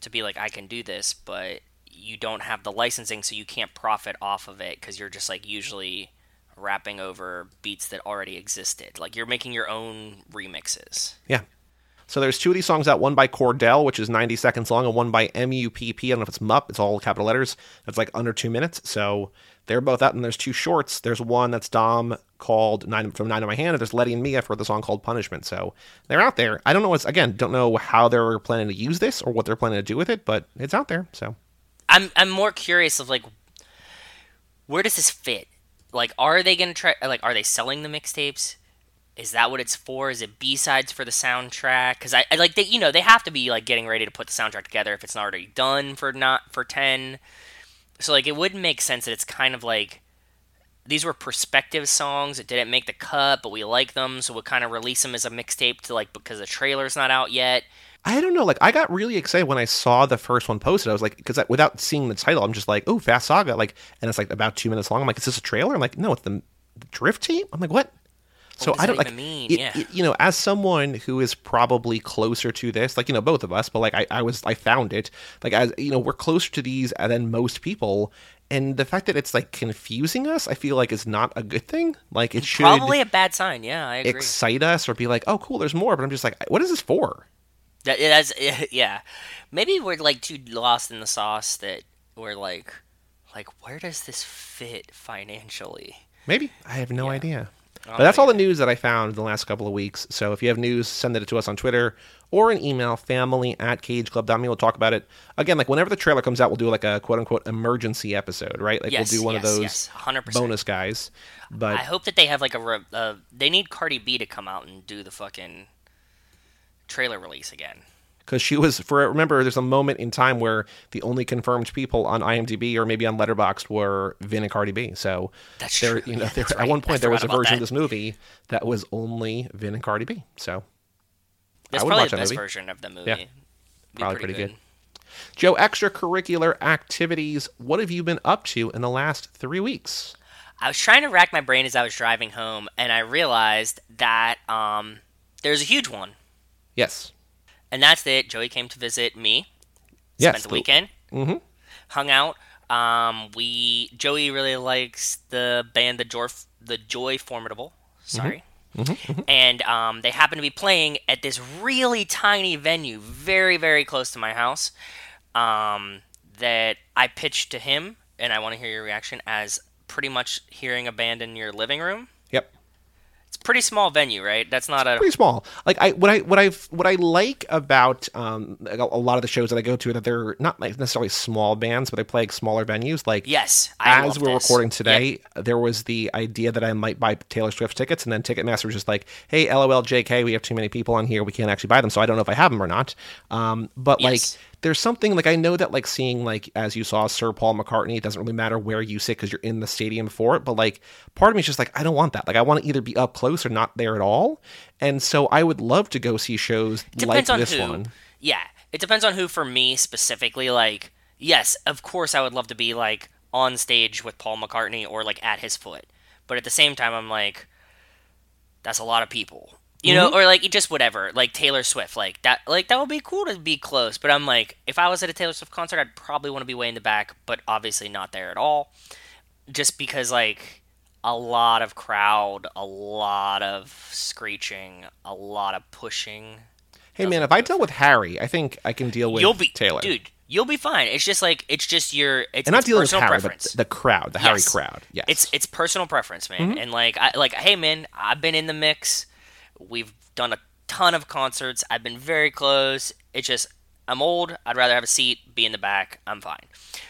Speaker 2: to be like I can do this, but you don't have the licensing, so you can't profit off of it because you're just like usually rapping over beats that already existed. Like you're making your own remixes.
Speaker 1: Yeah. So there's two of these songs out, one by Cordell, which is 90 seconds long, and one by M-U-P-P. I don't know if it's MUP. It's all capital letters. That's like under two minutes. So they're both out, and there's two shorts. There's one that's Dom called Nine from Nine in My Hand, and there's Letty and Mia for the song called Punishment. So they're out there. I don't know what's, again, don't know how they're planning to use this or what they're planning to do with it, but it's out there. So
Speaker 2: I'm I'm more curious of like where does this fit? Like are they to try like are they selling the mixtapes? Is that what it's for? Is it B-sides for the soundtrack? Cuz I, I like they you know, they have to be like getting ready to put the soundtrack together if it's not already done for not for 10. So like it wouldn't make sense that it's kind of like these were prospective songs that didn't make the cut, but we like them, so we'll kind of release them as a mixtape to like because the trailer's not out yet.
Speaker 1: I don't know. Like, I got really excited when I saw the first one posted. I was like, because without seeing the title, I'm just like, oh, Fast Saga. Like, and it's like about two minutes long. I'm like, is this a trailer? I'm like, no, it's the, the Drift team. I'm like, what? So I don't like,
Speaker 2: mean?
Speaker 1: it-
Speaker 2: Yeah.
Speaker 1: it- you know, as someone who is probably closer to this, like you know, both of us, but like I, I was, I found it, like as you know, we're closer to these than most people, and the fact that it's like confusing us, I feel like is not a good thing. Like it should
Speaker 2: Probably a bad sign. Yeah, I agree.
Speaker 1: excite us or be like, oh, cool, there's more. But I'm just like, what is this for?
Speaker 2: That it has, yeah. Maybe we're like too lost in the sauce that we're like, like where does this fit financially?
Speaker 1: Maybe I have no
Speaker 2: Yeah.
Speaker 1: idea. But that's all the news that I found in the last couple of weeks. So if you have news, send it to us on Twitter or an email, family at cageclub.me. We'll talk about it. Again, like whenever the trailer comes out, we'll do like a quote unquote emergency episode, right? Like
Speaker 2: Yes,
Speaker 1: we'll do one of
Speaker 2: yes,
Speaker 1: those
Speaker 2: yes, 100%.
Speaker 1: bonus guys. But
Speaker 2: I hope that they have like a. Re- uh, they need Cardi B to come out and do the fucking trailer release again.
Speaker 1: Because she was for remember there's a moment in time where the only confirmed people on IMDb or maybe on Letterboxd were Vin and Cardi B. So
Speaker 2: That's
Speaker 1: there,
Speaker 2: true.
Speaker 1: you know,
Speaker 2: Yeah,
Speaker 1: there, at one
Speaker 2: I
Speaker 1: point there was a version of this movie that was only Vin and Cardi B. So
Speaker 2: That's
Speaker 1: I would
Speaker 2: probably
Speaker 1: watch
Speaker 2: the best
Speaker 1: movie.
Speaker 2: version of the movie.
Speaker 1: Yeah. Probably pretty good. Joe, extracurricular activities. What have you been up to in the last three weeks?
Speaker 2: I was trying to rack my brain as I was driving home, and I realized that um, there's a huge one,
Speaker 1: Yes.
Speaker 2: And that's it. Joey came to visit me.
Speaker 1: Yes.
Speaker 2: spent the weekend,
Speaker 1: Mm-hmm.
Speaker 2: hung out. Um, we Joey really likes the band the Joy the Joy Formidable. Sorry. And um, they happen to be playing at this really tiny venue, very very close to my house. Um, that I pitched to him, and I want to hear your reaction as pretty much hearing a band in your living room.
Speaker 1: Yep.
Speaker 2: Pretty small venue, right? That's not a
Speaker 1: pretty small. Like I what I what I what I like about um a, a lot of the shows that I go to that they're not like necessarily small bands, but they play like smaller venues. Like
Speaker 2: yes. I
Speaker 1: as we're
Speaker 2: this.
Speaker 1: recording
Speaker 2: Yep.
Speaker 1: today, there was the idea that I might buy Taylor Swift tickets, and then Ticketmaster was just like, "Hey, LOL, JK, we have too many people on here, we can't actually buy them." So I don't know if I have them or not. Um, but like,
Speaker 2: Yes.
Speaker 1: There's something like I know that like seeing like as you saw Sir Paul McCartney, it doesn't really matter where you sit because you're in the stadium for it. But like, part of me is just like, I don't want that. Like, I want to either be up close or not there at all. And so I would love to go see shows like
Speaker 2: depends on
Speaker 1: this
Speaker 2: who.
Speaker 1: one.
Speaker 2: Yeah, it depends on who. For me specifically, like yes, of course, I would love to be like on stage with Paul McCartney or like at his foot. But at the same time, I'm like, that's a lot of people, you
Speaker 1: Mm-hmm.
Speaker 2: know, or like just whatever, like Taylor Swift, like that, like that would be cool to be close. But I'm like, if I was at a Taylor Swift concert, I'd probably want to be way in the back, but obviously not there at all, just because like a lot of crowd, a lot of screeching, a lot of pushing.
Speaker 1: Hey man, if I deal with Harry, I think I can deal with
Speaker 2: you'll be
Speaker 1: Taylor.
Speaker 2: dude. You'll be fine. It's just like it's just your it's,
Speaker 1: and not
Speaker 2: it's
Speaker 1: dealing with Harry,
Speaker 2: preference.
Speaker 1: but the crowd, the Harry crowd. Yes,
Speaker 2: It's it's personal preference, man.
Speaker 1: Mm-hmm.
Speaker 2: And like I like hey man, I've been in the mix. We've done a ton of concerts. I've been very close. It's just I'm old. I'd rather have a seat, be in the back. I'm fine.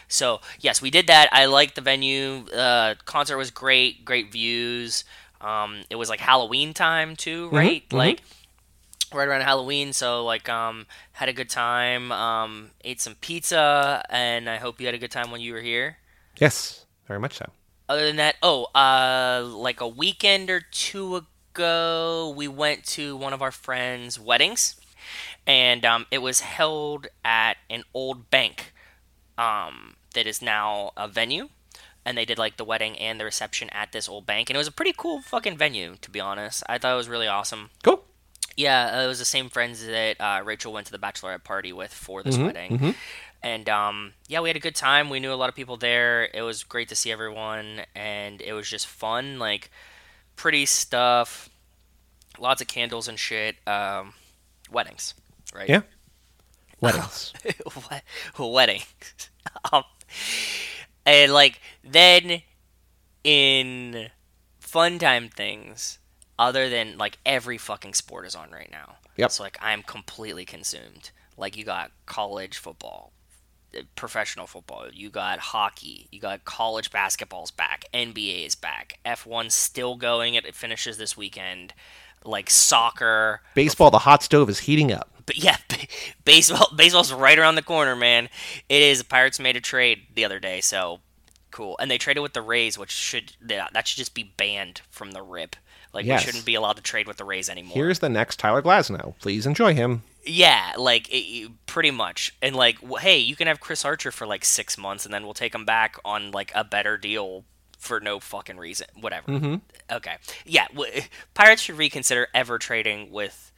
Speaker 2: So yes, we did that. I liked the venue. Uh, concert was great. Great views. Um, it was like Halloween time too, right?
Speaker 1: mhm.
Speaker 2: Like right around Halloween. So like um, had a good time. Um, ate some pizza, and I hope you had a good time when you were here
Speaker 1: yes, very much so.
Speaker 2: other than that, oh, uh, like a weekend or two ago, we went to one of our friends' weddings, and um, it was held at an old bank um, that is now a venue. And they did like the wedding and the reception at this old bank, and it was a pretty cool fucking venue, to be honest. I thought it was really awesome.
Speaker 1: Cool.
Speaker 2: Yeah, uh, it was the same friends that uh, Rachel went to the bachelorette party with for this wedding. And um, yeah, we had a good time. We knew a lot of people there. It was great to see everyone, and it was just fun. Like, pretty stuff, lots of candles and shit. Um, weddings, right?
Speaker 1: Yeah. Weddings.
Speaker 2: Wed- wedding. um, and like then in fun time things, other than like every fucking sport is on right now.
Speaker 1: Yep.
Speaker 2: So like I'm completely consumed. Like you got college football, professional football. You got hockey. You got college basketball's back. NBA is back. F1's still going. It finishes this weekend. Like soccer.
Speaker 1: Baseball, the hot stove is heating up.
Speaker 2: But yeah, b- baseball baseball's right around the corner, man. It is. Pirates made a trade the other day, so Cool. And they traded with the Rays, which should that that should just be banned from the rip. Like
Speaker 1: Yes.
Speaker 2: we shouldn't be allowed to trade with the Rays anymore.
Speaker 1: Here's the next Tyler Glasnow. Please enjoy him.
Speaker 2: Yeah, like it, pretty much. And like, hey, you can have Chris Archer for like six months, and then we'll take him back on like a better deal for no fucking reason. Whatever.
Speaker 1: Mm-hmm.
Speaker 2: Okay. Yeah, w- Pirates should reconsider ever trading with,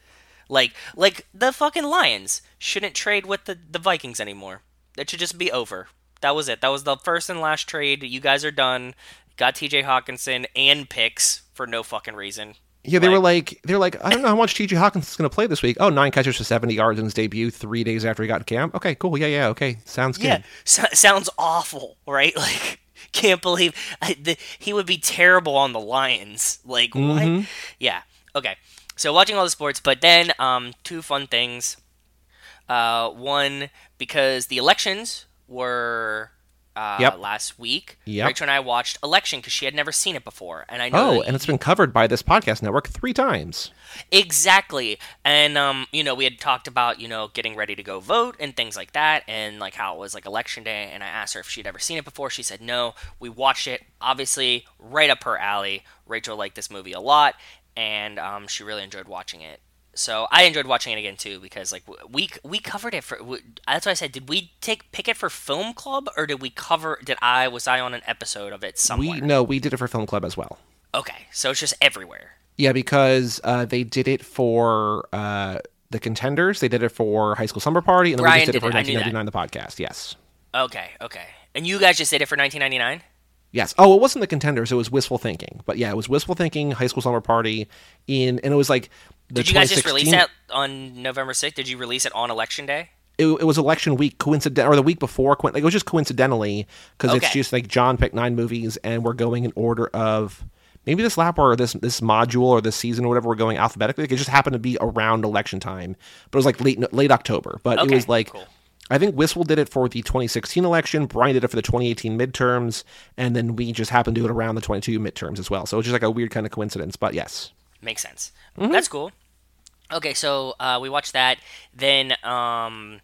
Speaker 2: like, like the fucking Lions shouldn't trade with the the Vikings anymore. It should just be over. That was it. That was the first and last trade. You guys are done. Got T.J. Hockenson and picks for no fucking reason.
Speaker 1: Yeah, they were like, they're like, I don't know how much T.J. Hockenson is going to play this week. Oh, nine catches for 70 yards in his debut three days after he got in camp. Okay, cool. Yeah, yeah, okay. Sounds good.
Speaker 2: Yeah, so, sounds awful, right? Like, can't believe I, the, he would be terrible on the Lions. Like, what? Yeah. Okay. So watching all the sports, but then um, two fun things. Uh, one because the elections were uh,
Speaker 1: Yep.
Speaker 2: last week.
Speaker 1: Yep.
Speaker 2: Rachel and I watched Election because she had never seen it before, and I know
Speaker 1: Oh, and it's been covered by this podcast network three times.
Speaker 2: Exactly. And um, you know, we had talked about, you know, getting ready to go vote and things like that and like how it was like election day and I asked her if she'd ever seen it before. She said no. We watched it. Obviously, right up her alley. Rachel liked this movie a lot and um, she really enjoyed watching it. So I enjoyed watching it again too because like we we covered it for w- that's why I said did we take pick it for film club or did we cover did I was I on an episode of it somewhere?
Speaker 1: We no, we did it for Film Club as well.
Speaker 2: Okay, so it's just everywhere.
Speaker 1: Yeah, because uh, they did it for uh, the contenders. They did it for High School Summer Party, and then
Speaker 2: Brian
Speaker 1: we just did,
Speaker 2: did
Speaker 1: it for
Speaker 2: it. I knew that.
Speaker 1: 1999, the podcast. Yes.
Speaker 2: Okay, okay. And you guys just did it for 1999?
Speaker 1: Yes. Oh, it wasn't the contenders. It was Wistful Thinking. But yeah, it was Wistful Thinking, High School Summer Party, in, and it was like
Speaker 2: Did you guys just release that on November 6th? Did you release it on election day?
Speaker 1: it, it was election week coincident or the week before like it was just coincidentally because it's just like john picked nine movies and we're going in order of maybe this lap or this this module or this season or whatever we're going alphabetically like it just happened to be around election time but it was like late late october but it was like
Speaker 2: cool.
Speaker 1: I think Whistle did it for the 2016 election. Brian did it for the 2018 midterms, and then we just happened to do it around the 22 midterms as well. So it's just like a weird kind of coincidence. But yes,
Speaker 2: Makes sense.
Speaker 1: Mm-hmm.
Speaker 2: That's cool. Okay, so uh, we watched that. Then um,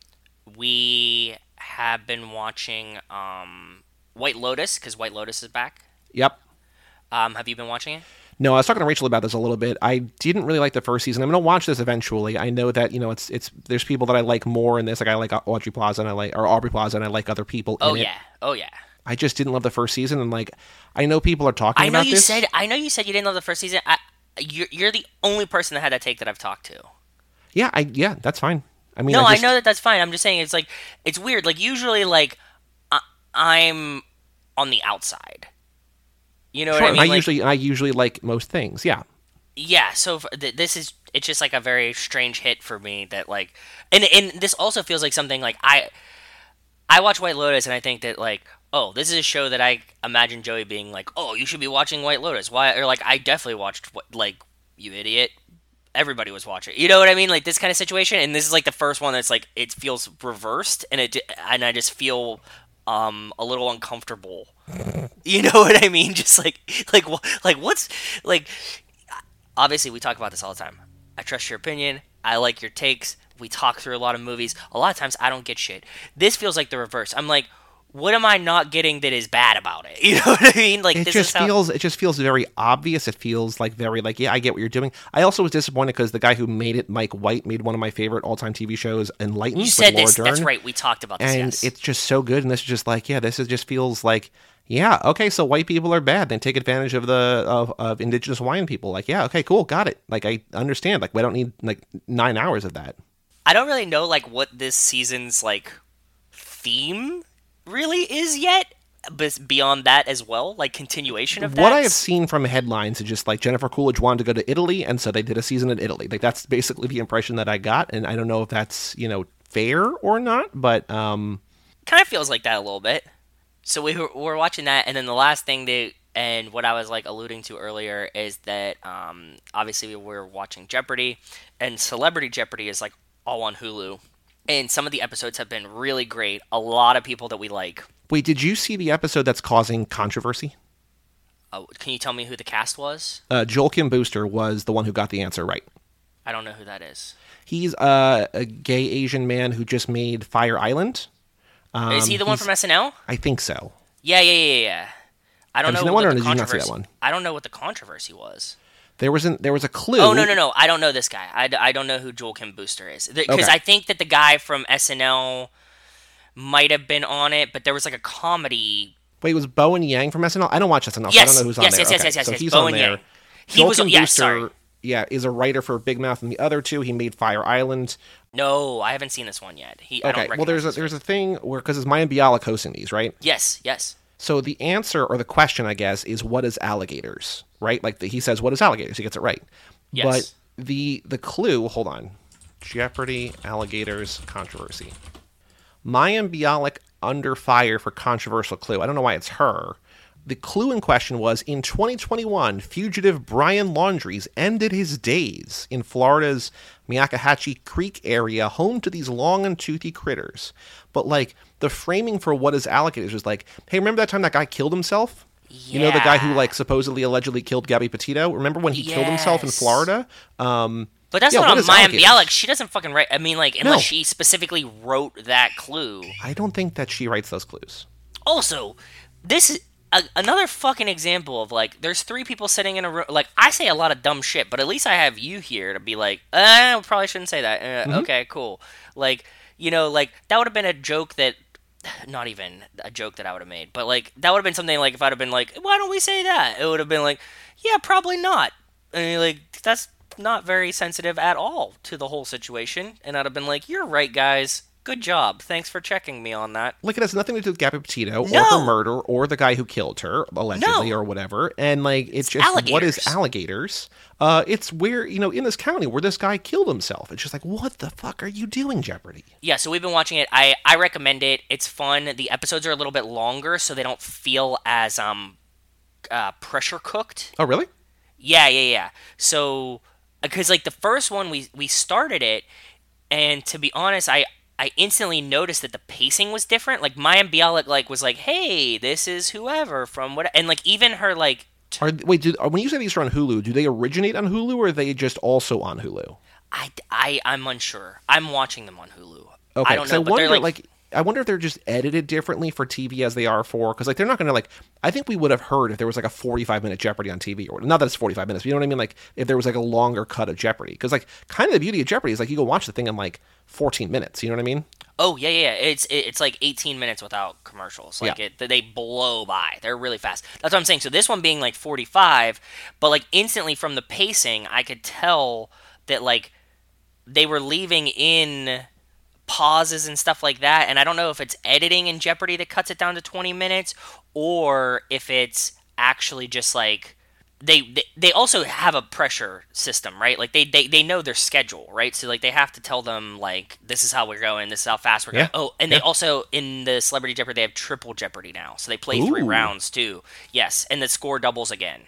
Speaker 2: we have been watching um, White Lotus because White Lotus is back.
Speaker 1: yep.
Speaker 2: Um, have you been watching it?
Speaker 1: No, I was talking to Rachel about this a little bit. I didn't really like the first season. I'm going to watch this eventually. I know that you know it's it's there's people that I like more in this. Like I like Audrey Plaza and I like or Aubrey Plaza and I like other people.
Speaker 2: Oh
Speaker 1: in it.
Speaker 2: yeah, oh yeah.
Speaker 1: I just didn't love the first season and like I know people are talking
Speaker 2: I know
Speaker 1: about
Speaker 2: you
Speaker 1: this.
Speaker 2: said I know you said you didn't love the first season. I, you're you're the only person that had that take that I've talked to.
Speaker 1: yeah, I yeah, that's fine. I mean,
Speaker 2: No,
Speaker 1: I,
Speaker 2: I, know that that's fine. I'm just saying it's like it's weird. Like usually, like I, I'm on the outside. You know
Speaker 1: Sure,
Speaker 2: what I mean?
Speaker 1: I
Speaker 2: Like,
Speaker 1: usually I usually like most things. Yeah.
Speaker 2: yeah. So f th- this is it's just like a very strange hit for me that like, and and this also feels like something like I I watch White Lotus and I think that like oh this is a show that I imagine Joey being like oh you should be watching White Lotus why or like I definitely watched Wh- like you idiot everybody was watching. You know what I mean? Like this kind of situation, and this is like the first one that's like it feels reversed, and it and I just feel um a little uncomfortable. You know what I mean? Just like like like what's like obviously we talk about this all the time. I trust your opinion. I like your takes. We talk through a lot of movies. A lot of times I don't get shit. This feels like the reverse. I'm like, what am I not getting that is bad about it? You know what I mean? Like
Speaker 1: It
Speaker 2: this
Speaker 1: just
Speaker 2: how,
Speaker 1: feels it just feels very obvious. It feels like very like yeah, I get what you're doing. I also was disappointed because the guy who made it, Mike White, made one of my favorite all time TV shows, Enlightened.
Speaker 2: you said this.
Speaker 1: Dern.
Speaker 2: That's right. We talked about this.
Speaker 1: and
Speaker 2: yes.
Speaker 1: it's just so good. And this is just like, yeah, this is just feels like, yeah, okay, so white people are bad. They take advantage of the of, of indigenous Hawaiian people. Like, yeah, okay, cool, got it. Like, I understand. Like, we don't need like nine hours of that.
Speaker 2: I don't really know like what this season's like theme really is yet, but beyond that as well, like continuation of that.
Speaker 1: What I have seen from headlines is just like Jennifer Coolidge wanted to go to Italy, and so they did a season in Italy. Like, that's basically the impression that I got, and I don't know if that's you know fair or not, but um,
Speaker 2: kind of feels like that a little bit. So we were, we're watching that, and then the last thing that and what I was like alluding to earlier is that um, obviously we were watching Jeopardy, and Celebrity Jeopardy is like all on Hulu, and some of the episodes have been really great. A lot of people that we like.
Speaker 1: wait, did you see the episode that's causing controversy?
Speaker 2: Uh, can you tell me who the cast was?
Speaker 1: Uh, Joel Kim Booster was the one who got the answer right.
Speaker 2: I don't know who that is.
Speaker 1: He's uh, a gay Asian man who just made Fire Island. Um,
Speaker 2: is he the one from SNL?
Speaker 1: I think so.
Speaker 2: Yeah, yeah, yeah, yeah. I don't know
Speaker 1: that one, or did you not see that one?
Speaker 2: I don't know what the controversy was.
Speaker 1: There was an, there was a clue.
Speaker 2: Oh no no no! I don't know this guy. I, I don't know who Joel Kim Booster is because
Speaker 1: Okay.
Speaker 2: I think that the guy from SNL might have been on it, but there was like a comedy.
Speaker 1: Wait, was Bowen Yang from SNL? I don't watch SNL, so I
Speaker 2: Yes,
Speaker 1: don't know who's on
Speaker 2: yes,
Speaker 1: there.
Speaker 2: yes, yes,
Speaker 1: Okay,
Speaker 2: yes, yes,
Speaker 1: so
Speaker 2: yes,
Speaker 1: he's
Speaker 2: Bowen
Speaker 1: on there.
Speaker 2: Yang. He
Speaker 1: Joel
Speaker 2: was-
Speaker 1: Kim
Speaker 2: yeah,
Speaker 1: Booster,
Speaker 2: sorry.
Speaker 1: yeah, is a writer for Big Mouth and the other two. He made Fire Island.
Speaker 2: No, I haven't seen this one yet. He I don't
Speaker 1: Okay, well, there's a, there's a thing where because it's Mayim Bialik hosting these, right?
Speaker 2: Yes, yes.
Speaker 1: So the answer or the question, I guess, is what is alligators, right? Like the, he says, what is alligators? He gets it right.
Speaker 2: Yes.
Speaker 1: But the the clue, hold on, Jeopardy alligators controversy. Mayim Bialik under fire for controversial clue. I don't know why it's her. The clue in question was in 2021, fugitive Brian Laundrie's ended his days in Florida's Myakkahatchee Creek area, home to these long and toothy critters. But like the framing for what is alligators was like, hey, remember that time that guy killed himself? You know the guy who like supposedly allegedly killed Gabby Petito. Remember when he killed himself in Florida? Um,
Speaker 2: But that's
Speaker 1: Yeah,
Speaker 2: not on
Speaker 1: is
Speaker 2: Maya? Bialik. She doesn't fucking write. I mean, like, unless
Speaker 1: No.
Speaker 2: she specifically wrote that clue.
Speaker 1: I don't think that she writes those clues.
Speaker 2: Also, this is a, another fucking example of like, there's three people sitting in a room. Like, I say a lot of dumb shit, but at least I have you here to be like, uh, I probably shouldn't say that. Uh,
Speaker 1: Mm-hmm.
Speaker 2: Okay, cool. Like, you know, like that would have been a joke that. Not even a joke that I would have made, but like that would have been something like if I'd have been like, "Why don't we say that?" It would have been like, "Yeah, probably not." And you're like, that's not very sensitive at all to the whole situation. And I'd have been like, "You're right, guys. Good job. Thanks for checking me on that."
Speaker 1: Like it has nothing to do with Gabby Petito or her murder or the guy who killed her allegedly
Speaker 2: No.
Speaker 1: or whatever. And like it's, just what is
Speaker 2: alligators.
Speaker 1: alligators? Uh, it's where you know in this county where this guy killed himself. It's just like what the fuck are you doing, Jeopardy?
Speaker 2: Yeah, so we've been watching it. I I recommend it. It's fun. The episodes are a little bit longer, so they don't feel as um uh, pressure cooked.
Speaker 1: Oh really?
Speaker 2: Yeah, yeah, yeah. So because like the first one we we started it, and to be honest, I I instantly noticed that the pacing was different. Like Maya Bialik like was like, "Hey, this is whoever from what," and like even her like
Speaker 1: Are wait? Do, when you say these are on Hulu, do they originate on Hulu or are they just also on Hulu?
Speaker 2: I I I'm unsure. I'm watching them on Hulu.
Speaker 1: Okay,
Speaker 2: I don't know, but
Speaker 1: wonder
Speaker 2: they're
Speaker 1: like,
Speaker 2: like,
Speaker 1: I wonder if they're just edited differently for TV as they are for because like they're not going to like. I think we would have heard if there was like a forty-five minute Jeopardy on TV or not that it's forty-five minutes. But you know what I mean? Like if there was like a longer cut of Jeopardy because like kind of the beauty of Jeopardy is like you go watch the thing in like fourteen minutes. You know what I mean?
Speaker 2: Oh yeah, yeah. yeah. It's it's like 18 minutes without commercials. Like
Speaker 1: Yeah.
Speaker 2: it, they blow by. They're really fast. That's what I'm saying. So this one being like 45, but like instantly from the pacing, I could tell that like they were leaving in pauses and stuff like that. And I don't know if it's editing in Jeopardy that cuts it down to 20 minutes, or if it's actually just like they, they they also have a pressure system, right? Like they, they they know their schedule, right? So like they have to tell them like this is how we're going, this is how fast we're
Speaker 1: Yeah.
Speaker 2: going. Oh, and they also in the Celebrity Jeopardy they have triple Jeopardy now, so they play three rounds too. Yes, and the score doubles again.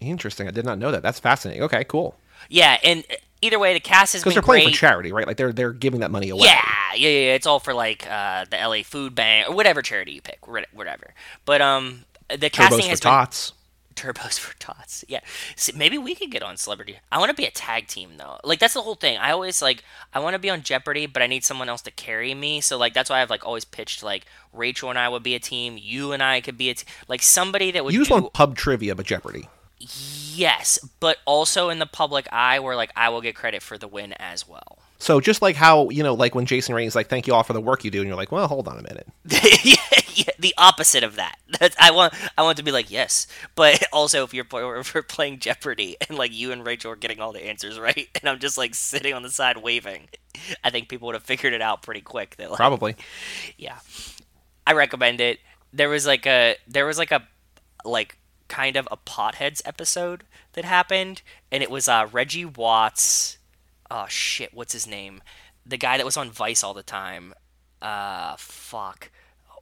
Speaker 1: Interesting. I did not know that. That's fascinating. Okay, cool.
Speaker 2: Yeah, and either way, the cast has
Speaker 1: Because
Speaker 2: been
Speaker 1: they're playing
Speaker 2: great.
Speaker 1: for charity, right? Like they're they're giving that money away.
Speaker 2: Yeah, yeah, yeah. It's all for like uh, the LA Food Bank or whatever charity you pick, whatever. But um, the casting
Speaker 1: Turbos for
Speaker 2: has been
Speaker 1: tots.
Speaker 2: turbos for tots. Yeah, See, maybe we could get on Celebrity. I want to be a tag team though. Like that's the whole thing. I always like I want to be on Jeopardy, but I need someone else to carry me. So like that's why I've like always pitched like Rachel and I would be a team. You and I could be a team. Like somebody that would
Speaker 1: You just
Speaker 2: do
Speaker 1: want pub trivia, but Jeopardy.
Speaker 2: Yes, but also in the public eye where like I will get credit for the win as well.
Speaker 1: So just like how you know, like when Jason Rainey's like, "Thank you all for the work you do," and you're like, "Well, hold on a minute."
Speaker 2: yeah, yeah, the opposite of that. That's, I want I want to be like yes, but also if you're if we're playing Jeopardy and like you and Rachel are getting all the answers right, and I'm just like sitting on the side waving, I think people would have figured it out pretty quick. That like,
Speaker 1: Probably.
Speaker 2: yeah, I recommend it. There was like a there was like a like kind of a potheads episode that happened, and it was uh Reggie Watts. Oh shit, what's his name? The guy that was on Vice all the time. Uh, fuck.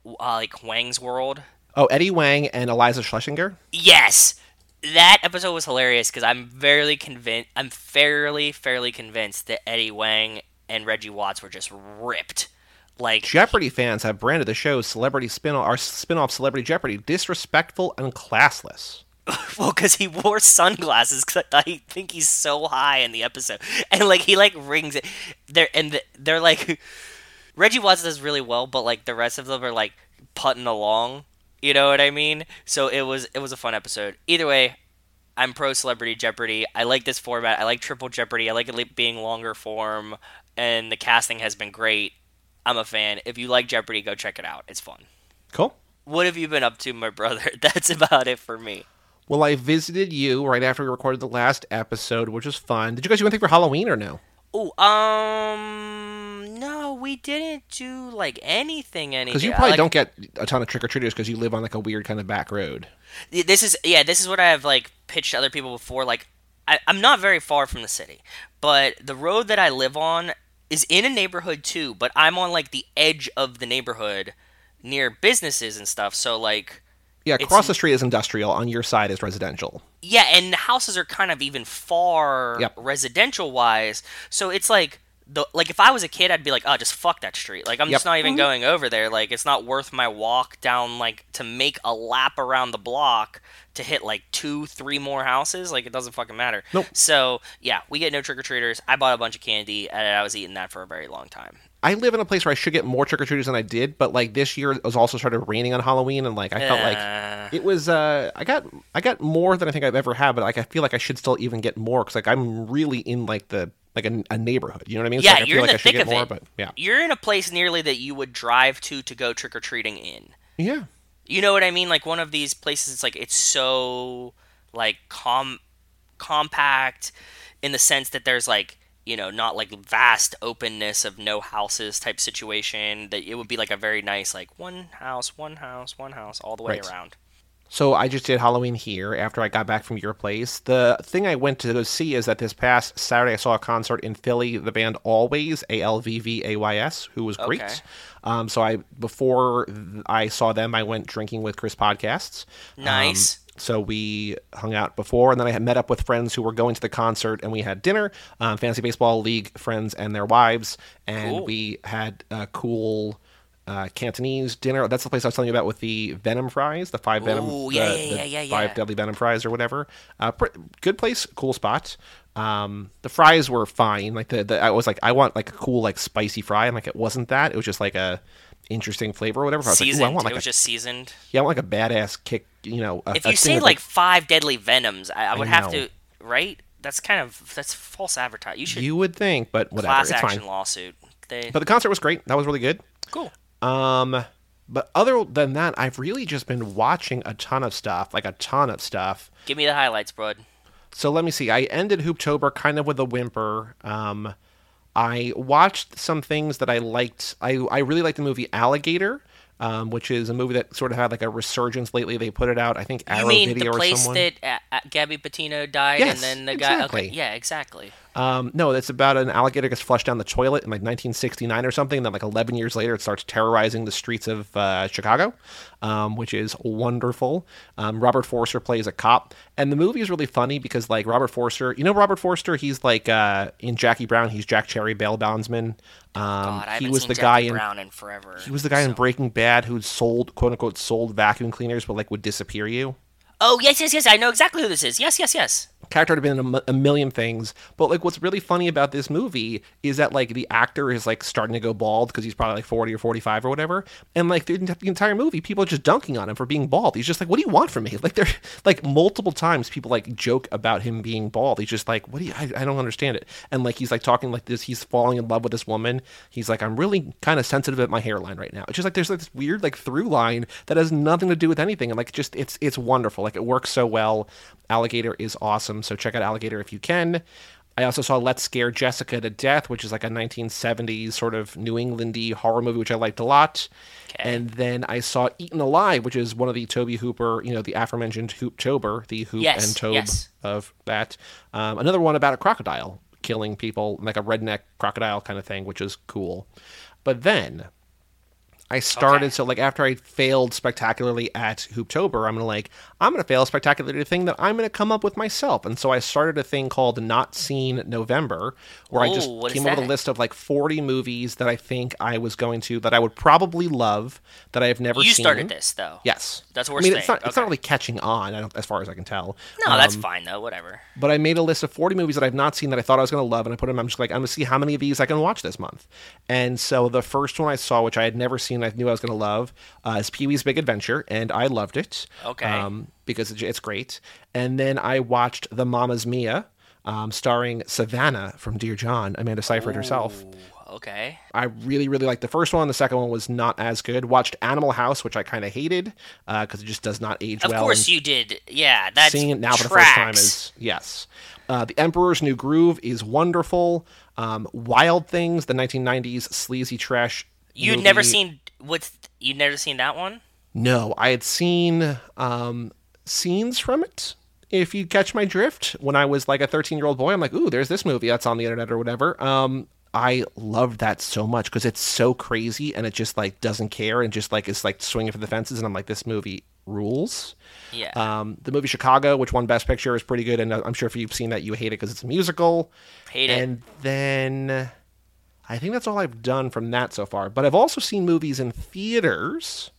Speaker 2: Uh, like Huang's World.
Speaker 1: Oh, Eddie Huang and Iliza Shlesinger.
Speaker 2: Yes, that episode was hilarious because I'm fairly convinced. I'm fairly fairly convinced that Eddie Huang and Reggie Watts were just ripped. Like
Speaker 1: Jeopardy fans have branded the show's celebrity spin our spin-off Celebrity Jeopardy disrespectful and classless.
Speaker 2: Well, because he wore sunglasses. Because I think he's so high in the episode, and like he like rings it. They're and th- they're like Reggie Watts does really well, but like the rest of them are like putting along, You know what I mean? So it was it was a fun episode. Either way, I'm pro Celebrity Jeopardy. I like this format. I like Triple Jeopardy. I like it being longer form, and the casting has been great. I'm a fan. If you like Jeopardy, go check it out. It's fun.
Speaker 1: Cool.
Speaker 2: What have you been up to, my brother? That's about it for me.
Speaker 1: Well, I visited you right after we recorded the last episode, which was fun. Did you guys do anything for Halloween or no?
Speaker 2: Oh, um, no, we didn't do like anything. Anything
Speaker 1: Because you probably
Speaker 2: Like,
Speaker 1: don't get a ton of trick or treaters because you live on like a weird kind of back road.
Speaker 2: This is yeah. This is what I have like pitched to other people before. Like, I, I'm not very far from the city, but the road that I live on is in a neighborhood too. But I'm on like the edge of the neighborhood, near businesses and stuff. So like,
Speaker 1: Yeah,
Speaker 2: It's-
Speaker 1: across the street is industrial. On your side is residential.
Speaker 2: yeah, and the houses are kind of even far
Speaker 1: Yep.
Speaker 2: residential wise. So it's like the like if I was a kid, I'd be like, oh, just fuck that street. Like I'm
Speaker 1: Yep.
Speaker 2: just not even going over there. Like it's not worth my walk down like to make a lap around the block to hit like two, three more houses. Like it doesn't fucking matter.
Speaker 1: Nope.
Speaker 2: So yeah, we get no trick or treaters. I bought a bunch of candy and I was eating that for a very long time.
Speaker 1: I live in a place where I should get more trick or treaters than I did, but like this year it was also started raining on Halloween, and like I felt like
Speaker 2: Uh,
Speaker 1: it was. uh I got I got more than I think I've ever had, but like I feel like I should still even get more because like I'm really in like the like a, a neighborhood. You know what I mean? So,
Speaker 2: Yeah,
Speaker 1: like, I
Speaker 2: you're
Speaker 1: feel
Speaker 2: in
Speaker 1: like
Speaker 2: the
Speaker 1: I should
Speaker 2: thick
Speaker 1: get
Speaker 2: of
Speaker 1: more,
Speaker 2: it.
Speaker 1: but yeah,
Speaker 2: You're in a place nearly that you would drive to to go trick or treating in.
Speaker 1: yeah.
Speaker 2: You know what I mean? Like one of these places, it's like it's so like com compact in the sense that there's like you know not like vast openness of no houses type situation. That it would be like a very nice like one house, one house, one house all the way
Speaker 1: Right.
Speaker 2: around.
Speaker 1: So I just did Halloween here after I got back from your place. The thing I went to go see is that this past Saturday I saw a concert in Philly. The band Alvvays, A L V V A Y S, who was great.
Speaker 2: Okay.
Speaker 1: Um, so I before I saw them, I went drinking with Chris Podcasts. Um,
Speaker 2: Nice.
Speaker 1: so we hung out before, and then I had met up with friends who were going to the concert, and we had dinner. Um, Fantasy Baseball League friends and their wives, and
Speaker 2: Cool.
Speaker 1: we had a cool. Uh, Cantonese dinner. That's the place I was telling you about with the venom fries, the five venom,
Speaker 2: Ooh, yeah,
Speaker 1: the,
Speaker 2: yeah,
Speaker 1: the
Speaker 2: yeah, yeah,
Speaker 1: five deadly venom fries or whatever. Uh, pr- good place, cool spot. Um, the fries were fine. Like the, the I was like, I want like a cool like spicy fry, and like it wasn't that. It was just like a interesting flavor or whatever. I was
Speaker 2: Seasoned.
Speaker 1: like, I want
Speaker 2: it
Speaker 1: like
Speaker 2: was
Speaker 1: a,
Speaker 2: just seasoned.
Speaker 1: yeah, I want like a badass kick. You know, a,
Speaker 2: If you say like five deadly venoms, I, I would have to right. That's kind of that's false advertising. You should
Speaker 1: you would think, but whatever,
Speaker 2: class
Speaker 1: it's
Speaker 2: action
Speaker 1: fine.
Speaker 2: lawsuit. They
Speaker 1: But the concert was great. That was really good.
Speaker 2: cool.
Speaker 1: Um, but other than that, I've really just been watching a ton of stuff, like a ton of stuff.
Speaker 2: Give me the highlights, bud.
Speaker 1: So let me see. I ended Hooptober kind of with a whimper. Um, I watched some things that I liked. I I really liked the movie Alligator, um, which is a movie that sort of had like a resurgence lately. They put it out, I think,
Speaker 2: You mean
Speaker 1: Video
Speaker 2: the
Speaker 1: or
Speaker 2: place
Speaker 1: someone.
Speaker 2: that uh, uh, Gabby Patino died,
Speaker 1: Yes,
Speaker 2: and then the guy?
Speaker 1: exactly.
Speaker 2: Okay, yeah, exactly.
Speaker 1: Um, no, it's about an alligator gets flushed down the toilet in like 1969 or something. And then like 11 years later, it starts terrorizing the streets of uh, Chicago, um, which is wonderful. Um, Robert Forster plays a cop, and the movie is really funny because like Robert Forster, you know Robert Forster, he's like uh, in Jackie Brown, he's Jack Cherry bail bondsman. Um,
Speaker 2: God,
Speaker 1: he was
Speaker 2: seen
Speaker 1: the
Speaker 2: Jackie
Speaker 1: guy in
Speaker 2: Brown in forever.
Speaker 1: he was the guy in Breaking Bad who sold quote unquote sold vacuum cleaners, but like would disappear you.
Speaker 2: Oh yes, yes, yes. I know exactly who this is. Yes, yes, yes.
Speaker 1: Character had been in a, a million things but like what's really funny about this movie is that like the actor is like starting to go bald because he's probably like 40 or 45 or whatever and like the, the entire movie people are just dunking on him for being bald. He's just like what do you want from me? Like they're like multiple times people like joke about him being bald. He's just like what do you I, I don't understand it. And like he's like talking like this he's falling in love with this woman. He's like i'm really kind of sensitive at my hairline right now. It's just like there's like this weird like through line that has nothing to do with anything and like just it's it's wonderful. Like it works so well. Alligator is awesome so check out alligator if you can I also saw Let's Scare Jessica to Death, which is like a 1970s sort of New Englandy horror movie, which I liked a lot.
Speaker 2: Okay.
Speaker 1: And then I saw Eaten Alive, which is one of the Tobe Hooper, you know, the aforementioned Hooptober, the Hoop
Speaker 2: Yes,
Speaker 1: and Tobe
Speaker 2: yes.
Speaker 1: of that. Um, another one about a crocodile killing people, like a redneck crocodile kind of thing, which is cool. But then I started
Speaker 2: Okay.
Speaker 1: so like after I failed spectacularly at Hooptober, I'm gonna like I'm gonna fail spectacularly at a thing that I'm gonna come up with myself, and so I started a thing called Not Seen November, where I just
Speaker 2: Ooh, what is
Speaker 1: came up with a list of like 40 movies that I think I was going to that I would probably love that I have never
Speaker 2: You
Speaker 1: seen.
Speaker 2: started this though.
Speaker 1: Yes,
Speaker 2: That's what
Speaker 1: I
Speaker 2: we're
Speaker 1: mean, it's
Speaker 2: saying.
Speaker 1: not it's not really catching on, I don't, as far as I can tell.
Speaker 2: No, that's
Speaker 1: Um,
Speaker 2: fine though. Whatever.
Speaker 1: but I made a list of 40 movies that I've not seen that I thought I was to love, and I put them. I'm just like, I'm to see how many of these I can watch this month. And so the first one I saw, which I had never seen I knew I was going to love. Uh, is Pee Wee's Big Adventure, and I loved it.
Speaker 2: Okay.
Speaker 1: Um, because it's, great. And then I watched The Mama's Mia, um, starring Savannah from Dear John, Amanda Seyfried herself.
Speaker 2: Okay.
Speaker 1: I really, really liked the first one. The second one was not as good. Watched Animal House, which I kind of hated because it just does not age
Speaker 2: Of
Speaker 1: well.
Speaker 2: Of
Speaker 1: course
Speaker 2: you did. Yeah, that's
Speaker 1: seeing it now for the first time is yes. Uh, the Emperor's New Groove is wonderful. Um, Wild Things, the 1990s sleazy trash.
Speaker 2: You'd never seen what's you'd never seen that one?
Speaker 1: No, I had seen um, scenes from it. If you catch my drift, when I was like a 13 year old boy, I'm like, ooh, there's this movie that's on the internet or whatever. Um, I loved that so much because it's so crazy and it just like doesn't care and just like is like swinging for the fences. And I'm like, this movie rules.
Speaker 2: Yeah.
Speaker 1: Um, the movie Chicago, which won Best Picture, is pretty good, and I'm sure if you've seen that, you hate it because it's a musical.
Speaker 2: Hate it.
Speaker 1: And then I think that's all I've done from that so far. But I've also seen movies in theaters,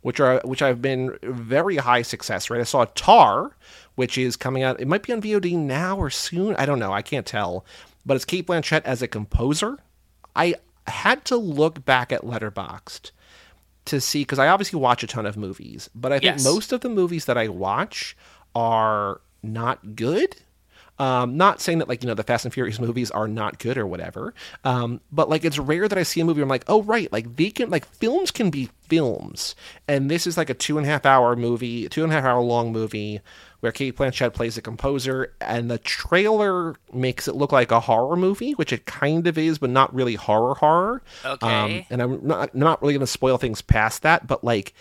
Speaker 1: which are which I've been very high success. Right, I saw Tar, which is coming out. It might be on VOD now or soon. I don't know. I can't tell. But it's Cate Blanchett as a composer. I had to look back at Letterboxd to see because I obviously watch a ton of movies, but I think
Speaker 2: Yes.
Speaker 1: most of the movies that I watch are not good. Um, not saying that like you know the Fast and Furious movies are not good or whatever, um, but like it's rare that I see a movie. Where I'm like, oh right, like they can like films can be films, and this is like a two and a half hour movie, two and a half hour long movie where Cate Blanchett plays a composer, and the trailer makes it look like a horror movie, which it kind of is, but not really horror horror.
Speaker 2: Okay.
Speaker 1: Um, and I'm not I'm not really going to spoil things past that, but like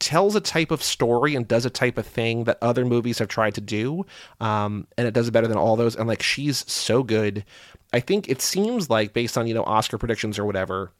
Speaker 1: tells a type of story and does a type of thing that other movies have tried to do, um, and it does it better than all those. And like she's so good. I think it seems like based on you know Oscar predictions or whatever,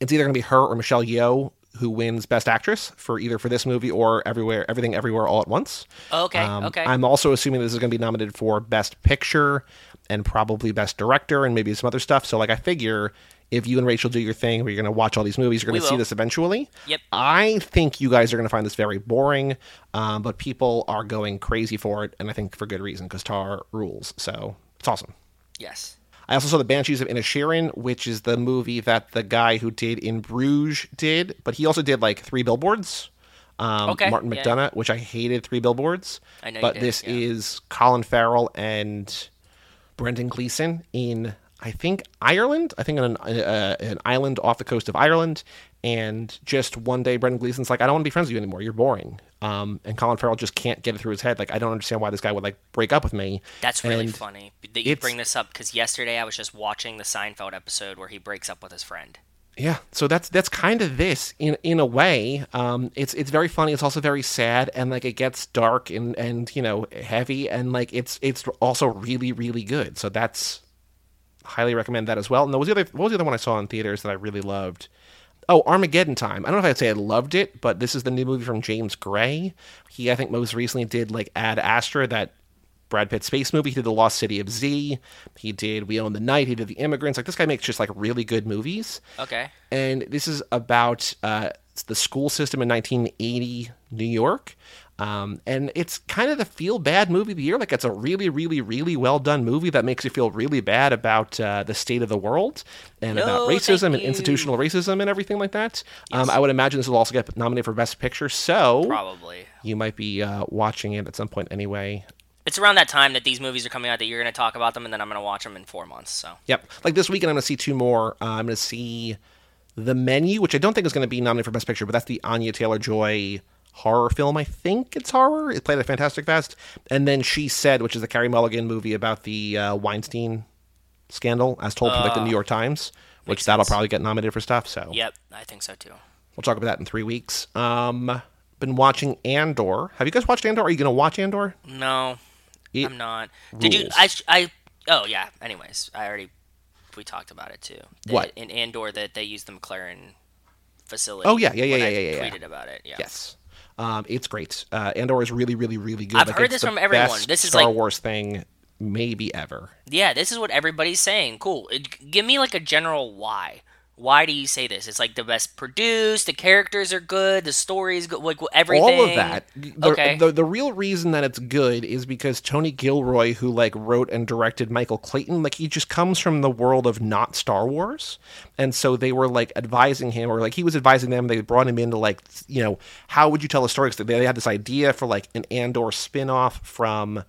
Speaker 1: it's either going to be her or Michelle Yeoh who wins Best Actress for either for this movie or Everywhere Everything Everywhere All at Once.
Speaker 2: okay.
Speaker 1: Um,
Speaker 2: okay.
Speaker 1: I'm also assuming this is going to be nominated for Best Picture and probably Best Director and maybe some other stuff. So, like, I figure if you and Rachel do your thing where you're going to watch all these movies, you're going to see
Speaker 2: will.
Speaker 1: this eventually.
Speaker 2: Yep.
Speaker 1: I think you guys are going to find this very boring, um, but people are going crazy for it, and I think for good reason because Tar rules. So, it's awesome.
Speaker 2: yes.
Speaker 1: I also saw The Banshees of Inisherin, which is the movie that the guy who did In Bruges did, but he also did like Three Billboards. Um,
Speaker 2: Okay,
Speaker 1: Martin
Speaker 2: yeah.
Speaker 1: McDonagh, which I hated Three Billboards.
Speaker 2: I know you
Speaker 1: But
Speaker 2: did,
Speaker 1: this
Speaker 2: yeah.
Speaker 1: is Colin Farrell and Brendan Gleeson in, I think, Ireland. I think on an, uh, an island off the coast of Ireland. And just one day, Brendan Gleeson's like, I don't want to be friends with you anymore. You're boring. Um, and Colin Farrell just can't get it through his head. Like, I don't understand why this guy would like break up with me.
Speaker 2: That's really
Speaker 1: And
Speaker 2: funny that you bring this up because yesterday I was just watching the Seinfeld episode where he breaks up with his friend.
Speaker 1: Yeah, so that's that's kind of this in in a way. Um, it's it's very funny. It's also very sad, and like it gets dark and and you know heavy, and like it's it's also really really good. So that's highly recommend that as well. And what was the other what was the other one I saw in theaters that I really loved? Oh, Armageddon Time. I don't know if I'd say I loved it, but this is the new movie from James Gray. He I think most recently did like Ad Astra, that Brad Pitt space movie. He did The Lost City of Z. He did We Own the Night. He did The Immigrants. Like this guy makes just like really good movies
Speaker 2: Okay.
Speaker 1: and this is about uh, the school system in 1980 New York. Um, and it's kind of the feel bad movie of the year. Like it's a really, really, really well done movie that makes you feel really bad about uh, the state of the world and
Speaker 2: No,
Speaker 1: about racism and institutional racism and everything like that. Um, I would imagine this will also get nominated for Best Picture. So
Speaker 2: Probably.
Speaker 1: you might be uh, watching it at some point anyway.
Speaker 2: It's around that time that these movies are coming out that you're going to talk about them, and then I'm going to watch them in four months. So
Speaker 1: Yep. Like this weekend, I'm going to see two more. Uh, I'm going to see The Menu, which I don't think is going to be nominated for Best Picture, but that's the Anya Taylor Joy horror film. I think it's horror. It played at Fantastic Fest. And then She Said, which is the Carey Mulligan movie about the uh, Weinstein scandal, as told from like the New York Times, which that'll
Speaker 2: sense.
Speaker 1: probably get nominated for stuff. So
Speaker 2: yep, I think so too.
Speaker 1: we'll talk about that in three weeks. Um, been watching Andor. Have you guys watched Andor? Are you going to watch Andor?
Speaker 2: No,
Speaker 1: It
Speaker 2: I'm not. Did you? I. I. Oh yeah. Anyways, I already. We talked about it too. That
Speaker 1: What?
Speaker 2: in Andor that they used the McLaren facility.
Speaker 1: Oh, yeah, yeah, yeah, yeah, yeah, yeah, yeah.
Speaker 2: Tweeted about it. Yeah.
Speaker 1: Yes. Um, it's great. Uh, Andor is really, really, really good.
Speaker 2: I've
Speaker 1: Like,
Speaker 2: heard this
Speaker 1: the
Speaker 2: from everyone.
Speaker 1: best
Speaker 2: This is
Speaker 1: Star
Speaker 2: like-
Speaker 1: Wars thing maybe ever.
Speaker 2: Yeah, this is what everybody's saying. Cool. It, give me like a general why. Why do you say this? It's like the best produced, the characters are good, the story is good, like everything.
Speaker 1: All of that. The,
Speaker 2: Okay.
Speaker 1: the, the real reason that it's good is because Tony Gilroy, who like wrote and directed Michael Clayton, like he just comes from the world of not Star Wars, and so they were like advising him, or like he was advising them. They brought him into like you know how would you tell a story? 'Cause they, they had this idea for like an Andor spin-off from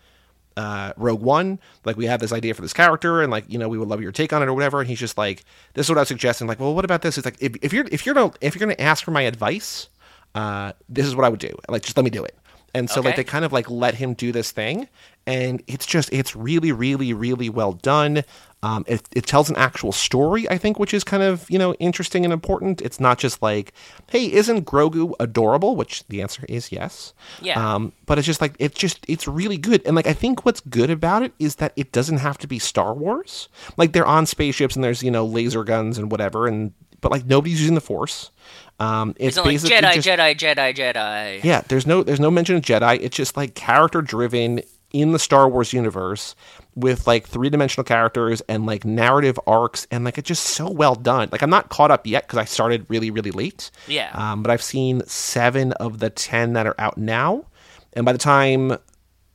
Speaker 1: uh, Rogue One. Like, we have this idea for this character, and like, you know, we would love your take on it or whatever. And he's just like, this is what I was suggesting. Like, well, what about this? It's like, if, if you're if you're gonna if you're gonna ask for my advice, uh, this is what I would do. Like, just let me do it. And so, like, they kind of like let him do this thing, and it's just it's really, really, really well done. Um, it, it tells an actual story, I think, which is kind of you know interesting and important. It's not just like, hey, isn't Grogu adorable? Which the answer is yes.
Speaker 2: Yeah.
Speaker 1: Um, but it's just like it's just it's really good, and like I think what's good about it is that it doesn't have to be Star Wars. Like they're on spaceships and there's you know laser guns and whatever, and but like nobody's using the Force. Um, it's
Speaker 2: It's not like Jedi,
Speaker 1: just,
Speaker 2: Jedi, Jedi, Jedi.
Speaker 1: yeah, there's no there's no mention of Jedi. It's just like character driven in the Star Wars universe with like three dimensional characters and like narrative arcs and like it's just so well done. Like I'm not caught up yet because I started really really late.
Speaker 2: Yeah.
Speaker 1: Um, but I've seen seven of the ten that are out now, and by the time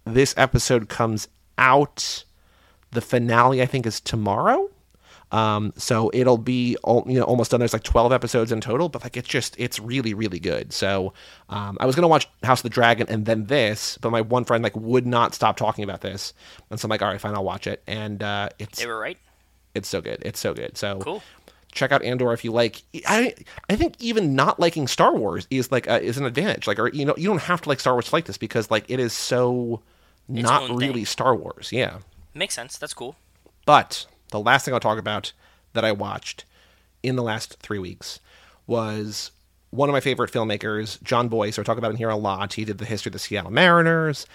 Speaker 1: this episode comes out, the finale I think is tomorrow. Um, so it'll be you know almost done. There's like 12 episodes in total, but like it's just it's really really good. So um, I was gonna watch House of the Dragon and then this, but my one friend like would not stop talking about this, and so I'm like, all right, fine, I'll watch it. And uh, it's
Speaker 2: They were right.
Speaker 1: it's so good. It's so good. So
Speaker 2: Cool.
Speaker 1: check out Andor if you like. I I think even not liking Star Wars is like a, is an advantage. Like or you know you don't have to like Star Wars to like this because like it is so not really
Speaker 2: thing.
Speaker 1: Star Wars. Yeah.
Speaker 2: Makes sense. That's cool.
Speaker 1: But the last thing I'll talk about that I watched in the last three weeks was one of my favorite filmmakers, Jon Bois. I talk about him here a lot. He did the history of the Seattle Mariners,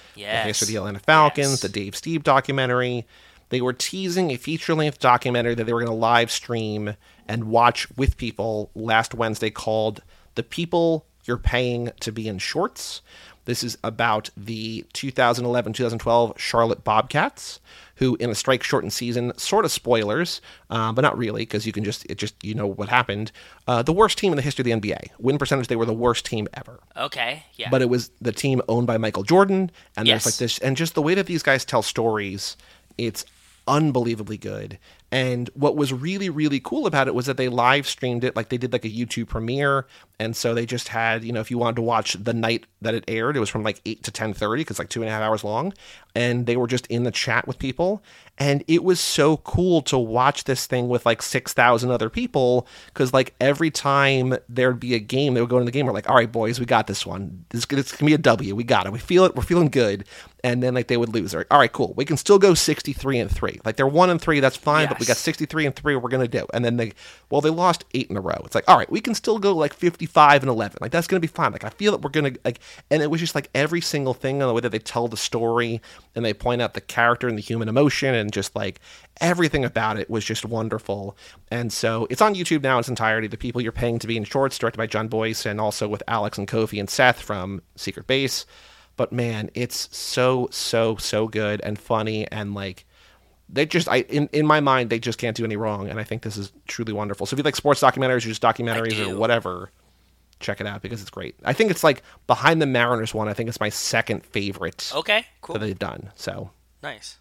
Speaker 1: the history of the Atlanta Falcons,
Speaker 2: Yes.
Speaker 1: the Dave Stieb documentary. They were teasing a feature length documentary that they were going to live stream and watch with people last Wednesday called The People You're Paying to Be in Shorts. This is about the 2011 2012 Charlotte Bobcats, who, in a strike shortened season, sort of spoilers, uh, but not really, because you can just, it just, you know what happened. Uh, the worst team in the history of the NBA. Win percentage, they were the worst team ever
Speaker 2: Okay. Yeah.
Speaker 1: but it was the team owned by Michael Jordan, and
Speaker 2: Yes.
Speaker 1: there's like this, and just the way that these guys tell stories, it's unbelievably good. And what was really, really cool about it was that they live streamed it, like they did like a YouTube premiere, and so they just had, you know, if you wanted to watch the night that it aired, it was from like eight to ten thirty, because like two and a half hours long, and they were just in the chat with people, and it was so cool to watch this thing with like six thousand other people, because like every time there'd be a game, they would go into the game, we're like, all right, boys, we got this one. This, this can be a W. We got it. We feel it. We're feeling good. And then like they would lose. Like, all right, cool. We can still go sixty three and three. Like they're one and three. That's fine. But we got sixty three and three. We're gonna do. And then they, well, they lost eight in a row. It's like, all right, we can still go like fifty five and eleven. Like that's gonna be fine. Like I feel that we're gonna like. And it was just like every single thing on the way that they tell the story and they point out the character and the human emotion and just like everything about it was just wonderful. And so it's on YouTube now in its entirety. The people you're paying to be in shorts, directed by Jon Bois, and also with Alex and Kofi and Seth from Secret Base. But man, it's so so so good and funny and like they just I in, in my mind they just can't do any wrong and I think this is truly wonderful. So if you like sports documentaries or just documentaries or whatever, check it out because it's great. I think it's like behind the Mariners one. I think it's my second favorite
Speaker 2: okay. Cool.
Speaker 1: that they've done. So
Speaker 2: Nice.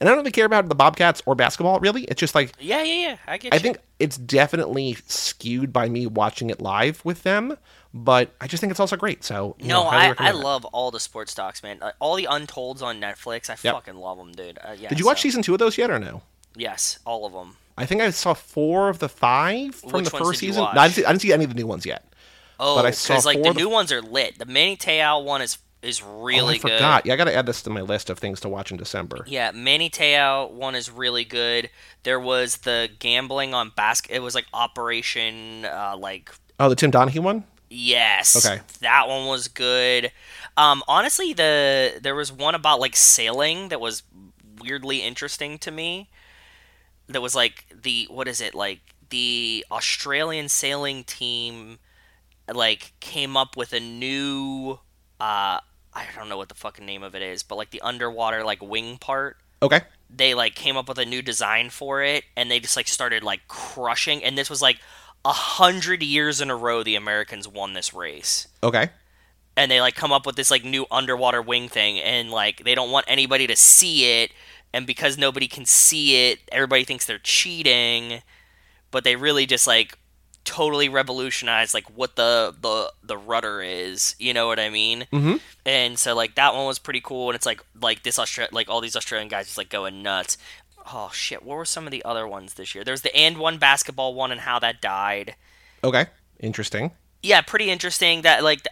Speaker 1: and I don't really care about the Bobcats or basketball really. It's just like
Speaker 2: Yeah. Yeah. Yeah. I get.
Speaker 1: I
Speaker 2: you.
Speaker 1: think it's definitely skewed by me watching it live with them, but I just think it's also great. So
Speaker 2: No,
Speaker 1: know,
Speaker 2: I, I love all the sports docs, man. Uh, all the Untolds on Netflix, I
Speaker 1: Yep.
Speaker 2: fucking love them, dude. Uh, yeah,
Speaker 1: Did you watch season two of those yet or no?
Speaker 2: Yes, all of them.
Speaker 1: I think I saw four of the five from
Speaker 2: Which
Speaker 1: the first season. No, I, didn't see, I didn't see any of the new ones yet.
Speaker 2: Oh,
Speaker 1: But I
Speaker 2: because
Speaker 1: saw
Speaker 2: like
Speaker 1: four
Speaker 2: the
Speaker 1: of the-
Speaker 2: new ones are lit. The Manti Te'o one is is really
Speaker 1: oh, I
Speaker 2: good.
Speaker 1: forgot. Yeah, I got to add this to my list of things to watch in December.
Speaker 2: Yeah, Manti Te'o one is really good. There was the gambling on basket. It was like Operation, uh, like
Speaker 1: Oh, the Tim Donaghy one.
Speaker 2: Yes,
Speaker 1: Okay.
Speaker 2: that one was good. Um, honestly, the there was one about like sailing that was weirdly interesting to me. That was like the what is it like the Australian sailing team like came up with a new uh I don't know what the fucking name of it is, but like the underwater like wing part
Speaker 1: Okay.
Speaker 2: they like came up with a new design for it and they just like started like crushing and this was like a hundred years in a row the Americans won this race.
Speaker 1: Okay.
Speaker 2: And they like come up with this like new underwater wing thing and like they don't want anybody to see it and because nobody can see it, everybody thinks they're cheating, but they really just like totally revolutionized like what the the the rudder is. You know what I mean?
Speaker 1: Mm-hmm.
Speaker 2: And so like that one was pretty cool, and it's like like this Austra- like all these Australian guys just like going nuts. Oh shit! What were some of the other ones this year? There's the and one basketball one and how that died.
Speaker 1: Okay. Interesting.
Speaker 2: Yeah, pretty interesting. That like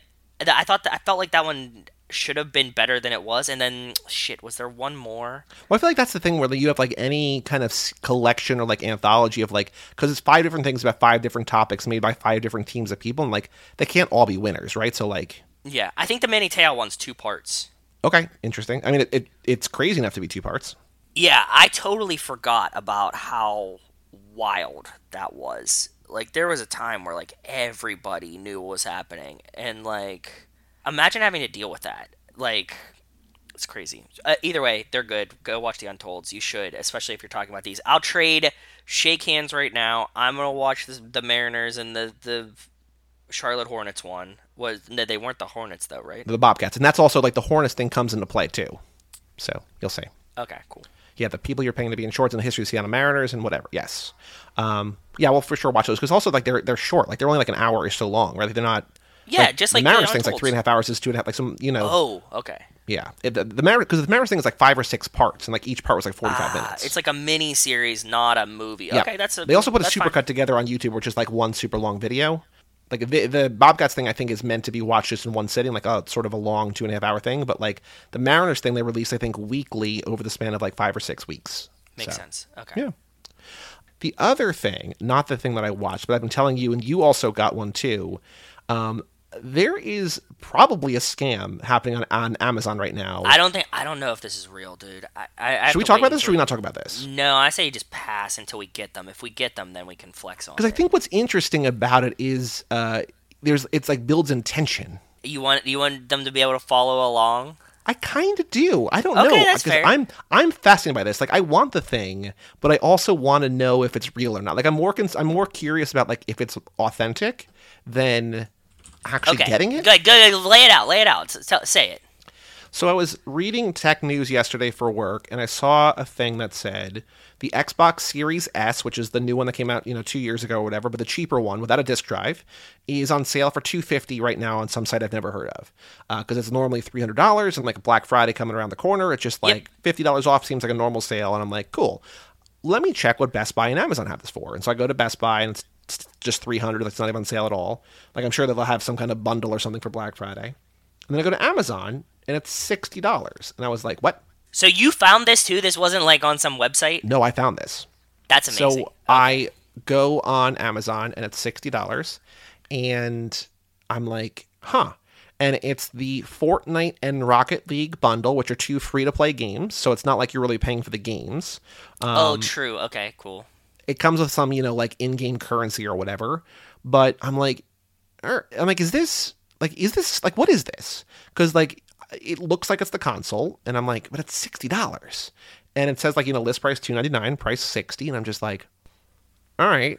Speaker 2: th- I thought that I felt like that one should have been better than it was. And then shit, was there one more?
Speaker 1: Well, I feel like that's the thing where you have like any kind of collection or like anthology of like because it's five different things about five different topics made by five different teams of people, and like they can't all be winners, right? So like,
Speaker 2: Yeah, I think the Manti Teo one's two parts.
Speaker 1: okay, interesting. I mean, it, it it's crazy enough to be two parts.
Speaker 2: Yeah, I totally forgot about how wild that was. Like there was a time where like everybody knew what was happening and like imagine having to deal with that. Like it's crazy. Uh, either way, they're good. Go watch the Untolds. You should, especially if you're talking about these. I'll trade shake hands right now. I'm gonna watch this, the Mariners and the the Charlotte Hornets one. Was no, they weren't the Hornets though, right?
Speaker 1: The Bobcats, and that's also like the Hornets thing comes into play too. So you'll see.
Speaker 2: Okay, cool.
Speaker 1: Yeah, the people you're paying to be in shorts and the history of Seattle Mariners and whatever. Yes. Um, yeah, well, for sure, watch those because also like they're they're short. Like they're only like an hour or so long, right? They're not.
Speaker 2: Yeah, just like
Speaker 1: the
Speaker 2: the
Speaker 1: Mariners thing's like three and a half hours is two and a half. Like some, you know.
Speaker 2: Oh, okay.
Speaker 1: Yeah, it, the, the Mariners because the Mariners thing is like five or six parts, and like each part was like forty five
Speaker 2: Ah,
Speaker 1: minutes.
Speaker 2: It's like a mini series, not a movie.
Speaker 1: Yeah.
Speaker 2: Okay, that's a.
Speaker 1: They also put a supercut together on YouTube, which is like one super long video. Like the, the Bobcats thing, I think is meant to be watched just in one sitting. Like, oh, it's sort of a long two and a half hour thing. But like the Mariners thing, they released I think weekly over the span of like five or six weeks.
Speaker 2: Makes
Speaker 1: So,
Speaker 2: sense. Okay.
Speaker 1: Yeah. The other thing, not the thing that I watched, but I've been telling you, and you also got one too. Um, there is probably a scam happening on, on Amazon right now.
Speaker 2: I don't think I don't know if this is real, dude. I, I, I
Speaker 1: Should we talk about this? or Should we not talk about this?
Speaker 2: No, I say you just pass until we get them. If we get them, then we can flex on.
Speaker 1: Because I think what's interesting about it is uh, there's it's like builds intention.
Speaker 2: you want you want them to be able to follow along.
Speaker 1: I kind of do. I don't
Speaker 2: Okay,
Speaker 1: know
Speaker 2: that's fair.
Speaker 1: I'm I'm fascinated by this. Like I want the thing, but I also want to know if it's real or not. Like I'm more cons- I'm more curious about like if it's authentic than actually
Speaker 2: Okay,
Speaker 1: getting it.
Speaker 2: Good, good. Lay it out. Lay it out. S- tell- say it.
Speaker 1: So I was reading tech news yesterday for work, and I saw a thing that said the Xbox Series S, which is the new one that came out, you know, two years ago or whatever, but the cheaper one without a disk drive, is on sale for two fifty right now on some site I've never heard of, uh, because it's normally three hundred dollars, and like a Black Friday coming around the corner, it's just like fifty dollars off seems like a normal sale, and I'm like, cool. Let me check what Best Buy and Amazon have this for, and so I go to Best Buy, and it's just three hundred. That's not even on sale at all. Like I'm sure that they'll have some kind of bundle or something for Black Friday. And then I go to Amazon and it's sixty dollars. And I was like, "What?
Speaker 2: So you found this too? This wasn't like on some website.
Speaker 1: No, I found this."
Speaker 2: That's amazing.
Speaker 1: So I go on Amazon and it's sixty dollars, and I'm like, "Huh." And it's the Fortnite and Rocket League bundle, which are two free to play games. So it's not like you're really paying for the games.
Speaker 2: oh,
Speaker 1: um,
Speaker 2: true. Okay, cool.
Speaker 1: It comes with some, you know, like in-game currency or whatever. But I'm like, er, I'm like, is this like, is this like, what is this? Because like, it looks like it's the console, and I'm like, but it's sixty dollars, and it says like, you know, list price two ninety nine, price sixty, and I'm just like, all right.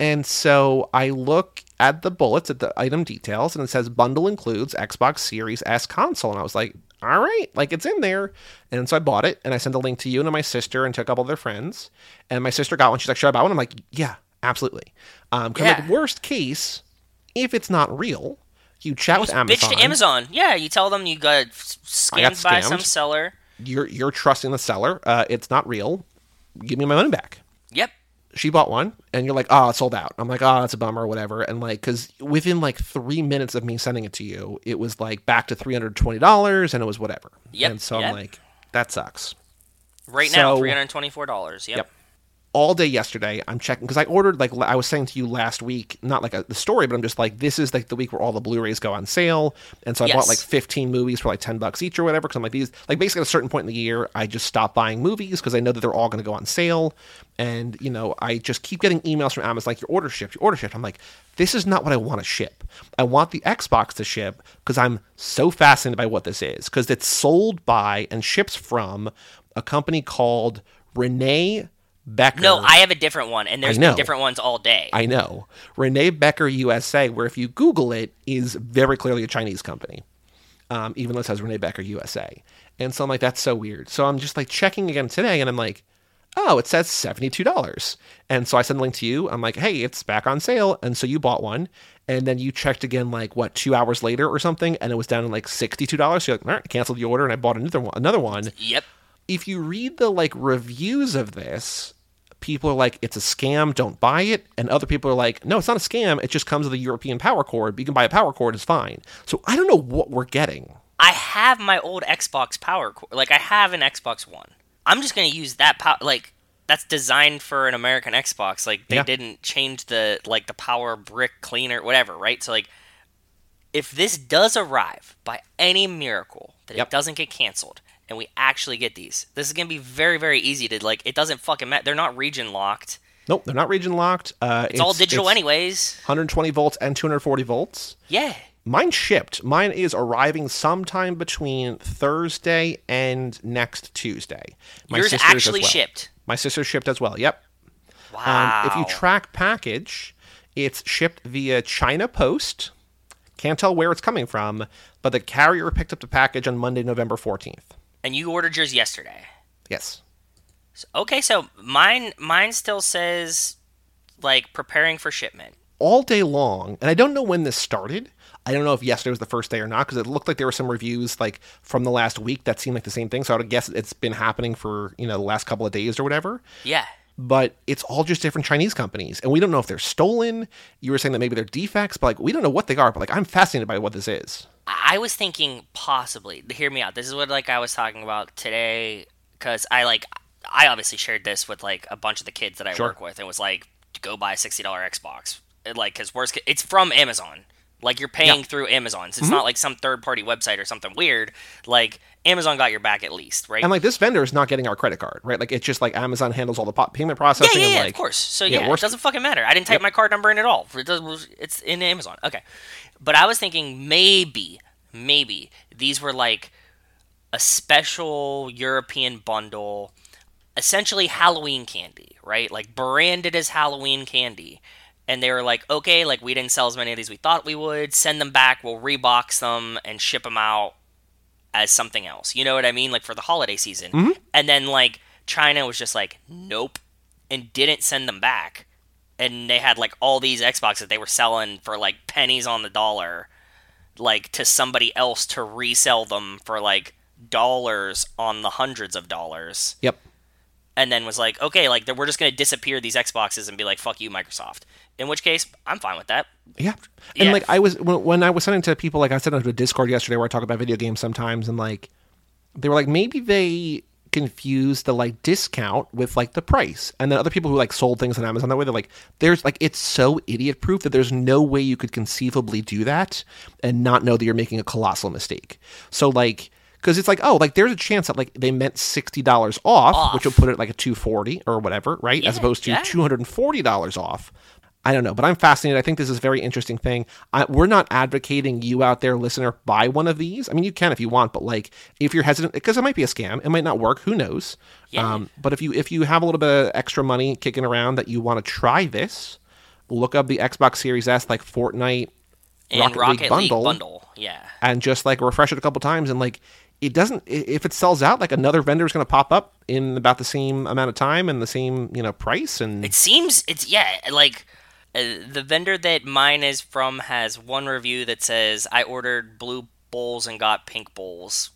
Speaker 1: And so I look at the bullets at the item details, and it says bundle includes Xbox Series S console, and I was like, all right, like it's in there. And so I bought it, and I sent a link to you and to my sister and to a couple of their friends. And my sister got one. She's like, should I buy one? I'm like, yeah, absolutely. Um, cause
Speaker 2: Yeah.
Speaker 1: worst case, if it's not real, you chat with Amazon.
Speaker 2: Bitch to Amazon. Yeah, you tell them you got s-
Speaker 1: I got
Speaker 2: scammed by some seller.
Speaker 1: You're you're trusting the seller. Uh, it's not real. Give me my money back. She bought one and you're like oh it's sold out i'm like oh that's a bummer or whatever and like because within like three minutes of me sending it to you it was like back to $320 and it was whatever
Speaker 2: Yep,
Speaker 1: and so
Speaker 2: yep.
Speaker 1: i'm like that sucks
Speaker 2: Right now, three hundred twenty-four dollars. Yep.
Speaker 1: Yep. All day yesterday i'm checking because i ordered like i was saying to you last week not like a, the story but i'm just like this is like the week where all the blu-rays go on sale. And so i bought like 15 movies for like 10 bucks each or whatever because i'm like these like basically at a certain point in the year i just stop buying movies because i know that they're all going to go on sale. And you know i just keep getting emails from amazon like your order shipped your order shipped. I'm like this is not what i want to ship. I want the xbox to ship because i'm so fascinated by what this is because it's sold by and ships from a company called renee Becker.
Speaker 2: No, I have a different one, and there's
Speaker 1: I
Speaker 2: been different ones all day.
Speaker 1: I know. Renee Becker USA, where if you Google it, is very clearly a Chinese company, um, even though it says Renee Becker USA. And so I'm like, that's so weird. So I'm just like checking again today, and I'm like, oh, it says $72. And so I send a link to you. I'm like, hey, it's back on sale. And so you bought one. And then you checked again, like, what, two hours later or something, and it was down to like $62. So you're like, all right, canceled the order, and I bought another one. Another one
Speaker 2: yep.
Speaker 1: if you read the like reviews of this, people are like, it's a scam, don't buy it. And other people are like, no, it's not a scam. It just comes with a European power cord. You can buy a power cord, it's fine. So I don't know what we're getting.
Speaker 2: I have my old Xbox Power Cord. Like I have an Xbox One. I'm just gonna use that power. Like that's designed for an American Xbox. Like they
Speaker 1: Yeah.
Speaker 2: didn't change the like the power brick cleaner, whatever, right? So like, if this does arrive by any miracle that
Speaker 1: Yep.
Speaker 2: it doesn't get canceled and we actually get these, this is gonna be very very easy to like. It doesn't fucking matter. They're not region locked.
Speaker 1: Nope, they're not region locked. Uh,
Speaker 2: It's, all digital
Speaker 1: it's
Speaker 2: anyways.
Speaker 1: 120 volts and 240 volts.
Speaker 2: Yeah.
Speaker 1: Mine shipped. Mine is arriving sometime between Thursday and next Tuesday. My
Speaker 2: Yours
Speaker 1: sister's
Speaker 2: actually
Speaker 1: well.
Speaker 2: shipped.
Speaker 1: My sister shipped as well. Yep.
Speaker 2: Wow.
Speaker 1: Um, if you track package, it's shipped via China Post. Can't tell where it's coming from, but the carrier picked up the package on Monday, November 14th.
Speaker 2: And you ordered yours yesterday.
Speaker 1: Yes.
Speaker 2: Okay, so mine mine still says like preparing for shipment.
Speaker 1: All day long, and I don't know when this started. I don't know if yesterday was the first day or not because it looked like there were some reviews like from the last week that seemed like the same thing. So I would guess it's been happening for you know the last couple of days or whatever.
Speaker 2: Yeah.
Speaker 1: But it's all just different Chinese companies, and we don't know if they're stolen. You were saying that maybe they're defects, but like we don't know what they are. But like I'm fascinated by what this is.
Speaker 2: I was thinking possibly. Hear me out. This is what like I was talking about today because I like I obviously shared this with like a bunch of the kids that I
Speaker 1: Sure.
Speaker 2: work with and was like, go buy a sixty dollar Xbox. Like, because worst, it's from Amazon. Like you're paying
Speaker 1: Yeah. Mm-hmm.
Speaker 2: through Amazon. So it's not like some third party website or something weird. Like Amazon got your back at least, right?
Speaker 1: And like this vendor is not getting our credit card, right? Like it's just like Amazon handles all the po- payment processing.
Speaker 2: yeah,
Speaker 1: and
Speaker 2: yeah,
Speaker 1: like,
Speaker 2: of course. So
Speaker 1: yeah,
Speaker 2: yeah, it doesn't fucking matter. I didn't type
Speaker 1: Yep.
Speaker 2: my card number in at all. It's in Amazon. Okay, but I was thinking maybe, maybe these were like a special European bundle, essentially Halloween candy, right? Like branded as Halloween candy. And they were like, okay, like we didn't sell as many of these we thought we would. Send them back. We'll rebox them and ship them out as something else. You know what I mean? Like for the holiday season. Mm-hmm. And then like China was just like, nope, and didn't send them back. And they had like all these Xboxes that they were selling for like pennies on the dollar, like to somebody else to resell them for like dollars on the hundreds of dollars.
Speaker 1: Yep.
Speaker 2: And then was like, okay, like we're just gonna disappear these Xboxes and be like, fuck you, Microsoft. In which case, I'm fine with that.
Speaker 1: Yeah. And
Speaker 2: Yeah.
Speaker 1: like I was when, when I was sending to people, like I sent into a Discord yesterday where I talk about video games sometimes, and like they were like maybe they confused the like discount with like the price, and then other people who like sold things on Amazon that way, they're like, there's like it's so idiot proof that there's no way you could conceivably do that and not know that you're making a colossal mistake. So like. Because it's like, oh, like there's a chance that like they meant sixty dollars off,
Speaker 2: Off.
Speaker 1: which will put it at, like a two forty or whatever, right? As opposed to
Speaker 2: yeah.
Speaker 1: two hundred and forty dollars off. I don't know, but I'm fascinated. I think this is a very interesting thing. I, we're not advocating you out there, listener, buy one of these. I mean, you can if you want, but like if you're hesitant, because it might be a scam, it might not work. Who knows?
Speaker 2: Yeah.
Speaker 1: Um, but if you if you have a little bit of extra money kicking around that you want to try this, look up the Xbox Series S like Fortnite
Speaker 2: And
Speaker 1: Rocket,
Speaker 2: Rocket,
Speaker 1: League,
Speaker 2: League
Speaker 1: bundle,
Speaker 2: bundle. Yeah.
Speaker 1: and just like refresh it a couple times and like it doesn't if it sells out like another vendor is going to pop up in about the same amount of time and the same you know price and
Speaker 2: It seems it's yeah, like uh, the vendor that mine is from has one review that says I ordered blue bowls and got pink bowls,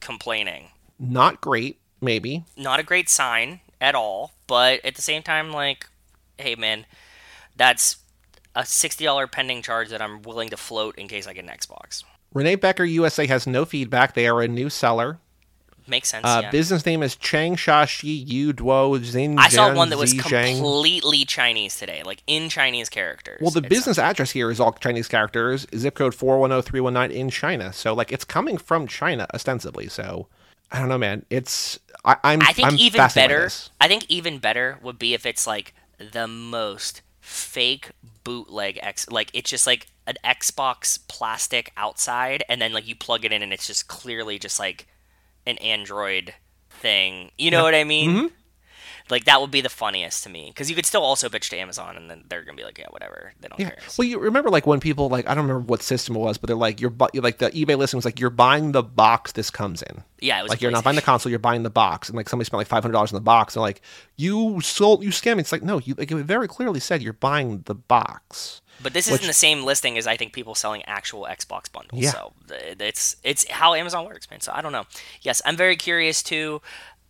Speaker 2: complaining.
Speaker 1: not great maybe
Speaker 2: Not a great sign at all, but at the same time, like, hey man, that's a sixty dollar pending charge that I'm willing to float in case I get an Xbox.
Speaker 1: Renee Becker USA has no feedback. They are a new seller.
Speaker 2: Makes sense.
Speaker 1: Uh,
Speaker 2: yeah.
Speaker 1: Business name is Chang Shashi Yu Duo Xin
Speaker 2: I saw one that was
Speaker 1: Zizhang.
Speaker 2: completely Chinese today, like in Chinese characters.
Speaker 1: Well, the business address here is all Chinese characters. Zip code four one zero three one nine in China. So like it's coming from China ostensibly. So I don't know, man. It's I, I'm
Speaker 2: I think
Speaker 1: I'm
Speaker 2: even better. I think even better would be if it's like the most fake bootleg X. Like it's just like an Xbox plastic outside, and then like you plug it in, and it's just clearly just like an Android thing. You know what I mean?
Speaker 1: Mm-hmm.
Speaker 2: Like that would be the funniest to me because you could still also bitch to Amazon and then they're gonna be like, yeah, whatever. They don't
Speaker 1: Yeah.
Speaker 2: care.
Speaker 1: Well, you remember like when people like I don't remember what system it was, but they're like you're bu- like the eBay listing was like you're buying the box this comes in.
Speaker 2: Yeah, it was
Speaker 1: like you're not buying the console, you're buying the box, and like somebody spent like five hundred dollars on the box, and like you sold you scammed. me. It's like no, you like it very clearly said you're buying the box.
Speaker 2: But this isn't the same listing as I think people selling actual Xbox bundles.
Speaker 1: Yeah.
Speaker 2: So it's it's how Amazon works, man. So I don't know. Yes, I'm very curious too.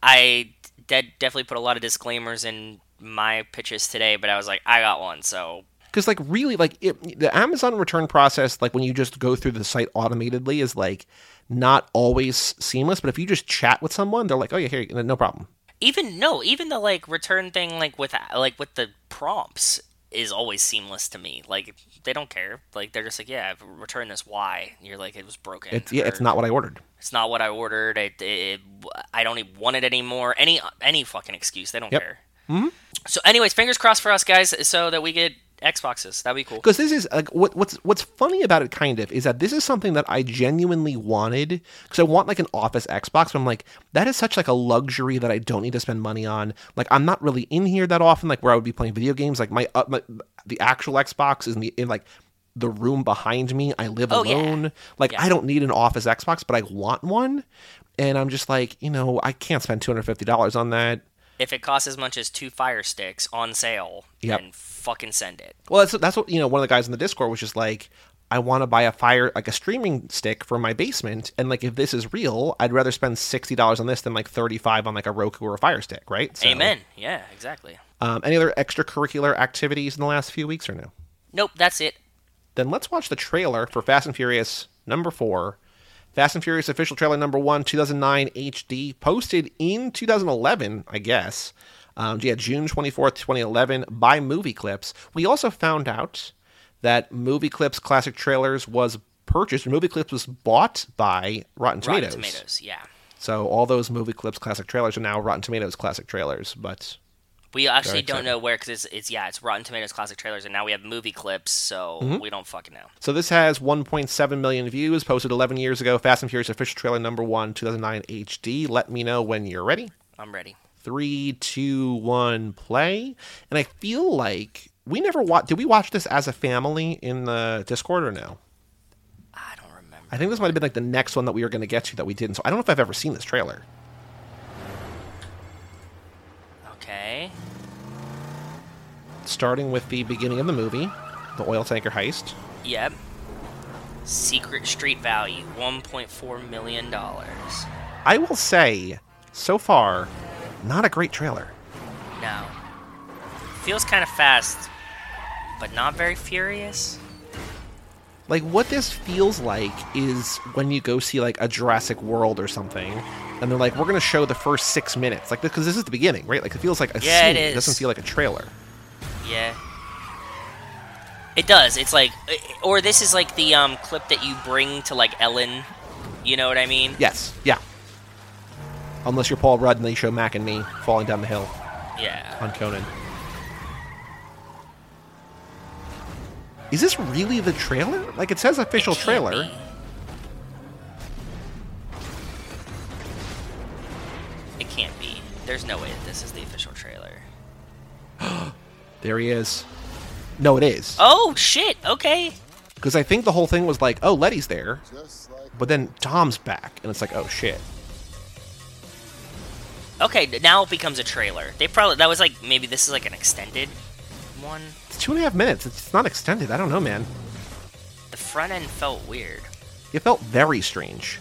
Speaker 2: I de- definitely put a lot of disclaimers in my pitches today, but I was like, I got one, so.
Speaker 1: Because like really like it, the amazon return process like when you just go through the site automatedly is like not always seamless but if you just chat with someone they're like oh yeah here no problem.
Speaker 2: Even no, even the like return thing, like with like with the prompts, is always seamless to me. Like they don't care. Like they're just like, yeah, return this. Why? You're like, it was broken.
Speaker 1: it's yeah it's not what i ordered
Speaker 2: It's not what I ordered. It, it, I don't even want it anymore. Any any fucking excuse. They don't
Speaker 1: Yep.
Speaker 2: care. Mm-hmm. So, anyways, fingers crossed for us guys, so that we get Xboxes. That'd be cool.
Speaker 1: because this is like what, what's what's funny about it kind of is that this is something that i genuinely wanted because i want like an office xbox but i'm like that is such like a luxury that i don't need to spend money on like i'm not really in here that often like where i would be playing video games like my, uh, my the actual xbox is in the in like the room behind me i live
Speaker 2: Oh, yeah.
Speaker 1: alone like
Speaker 2: Yeah.
Speaker 1: i don't need an office xbox but i want one and i'm just like you know i can't spend $250 on that
Speaker 2: If it costs as much as two Fire Sticks on sale,
Speaker 1: Yep.
Speaker 2: then fucking send it.
Speaker 1: Well, that's that's what you know. One of the guys in the Discord was just like, I want to buy a fire like a streaming stick for my basement, and like if this is real, I'd rather spend sixty dollars on this than like thirty five on like a Roku or a Fire Stick, right? So,
Speaker 2: Amen. Yeah, exactly.
Speaker 1: Um, any other extracurricular activities in the last few weeks or no?
Speaker 2: Nope, that's it.
Speaker 1: Then let's watch the trailer for Fast and Furious number four. Fast and Furious official trailer number one, 2009 HD, posted in 2011, I guess. Um, yeah, June 24th, 2011, by Movie Clips. We also found out that Movie Clips Classic Trailers was purchased, Movie Clips was bought by Rotten Tomatoes.
Speaker 2: Rotten Tomatoes. Yeah.
Speaker 1: So all those Movie Clips Classic Trailers are now Rotten Tomatoes Classic Trailers, but
Speaker 2: We actually don't know where because it's, it's yeah it's Rotten Tomatoes classic trailers and now we have movie clips so
Speaker 1: Mm-hmm.
Speaker 2: we don't fucking know.
Speaker 1: So this has 1.7 million views, posted 11 years ago. Fast and Furious official trailer number one, 2009 HD. Let me know when you're ready.
Speaker 2: I'm ready.
Speaker 1: Three, two, one, play. And I feel like we never watched. Did we watch this as a family in the Discord or no?
Speaker 2: I don't remember.
Speaker 1: I think this might have been like the next one that we were going to get to that we didn't. So I don't know if I've ever seen this trailer.
Speaker 2: Okay.
Speaker 1: Starting with the beginning of the movie, the oil tanker heist.
Speaker 2: Yep. Secret Street value 1.4 million dollars.
Speaker 1: I will say, so far, not a great trailer.
Speaker 2: No. Feels kind of fast, but not very furious.
Speaker 1: Like what this feels like is when you go see like a Jurassic World or something, and they're like, "We're going to show the first six minutes," like because this is the beginning, right? Like it feels like a
Speaker 2: Yeah, it
Speaker 1: scene.
Speaker 2: is.
Speaker 1: doesn't feel like a trailer.
Speaker 2: Yeah. It does. It's like, or this is like the um, clip that you bring to like Ellen. You know what I mean?
Speaker 1: Yes, yeah. Unless you're Paul Rudd and they show Mac and me falling down the hill
Speaker 2: Yeah.
Speaker 1: on Conan. Is this really the trailer? Like it says official
Speaker 2: It
Speaker 1: trailer.
Speaker 2: be. It can't be. There's no way that this is the official trailer.
Speaker 1: There he is. No, it is.
Speaker 2: Oh shit! Okay.
Speaker 1: Because I think the whole thing was like, oh, Letty's there, but then Tom's back, and it's like, oh shit.
Speaker 2: Okay. Now it becomes a trailer. They probably that was like maybe this is like an extended one.
Speaker 1: It's two and a half minutes. It's not extended. I don't know, man.
Speaker 2: The front end felt weird.
Speaker 1: It felt very strange.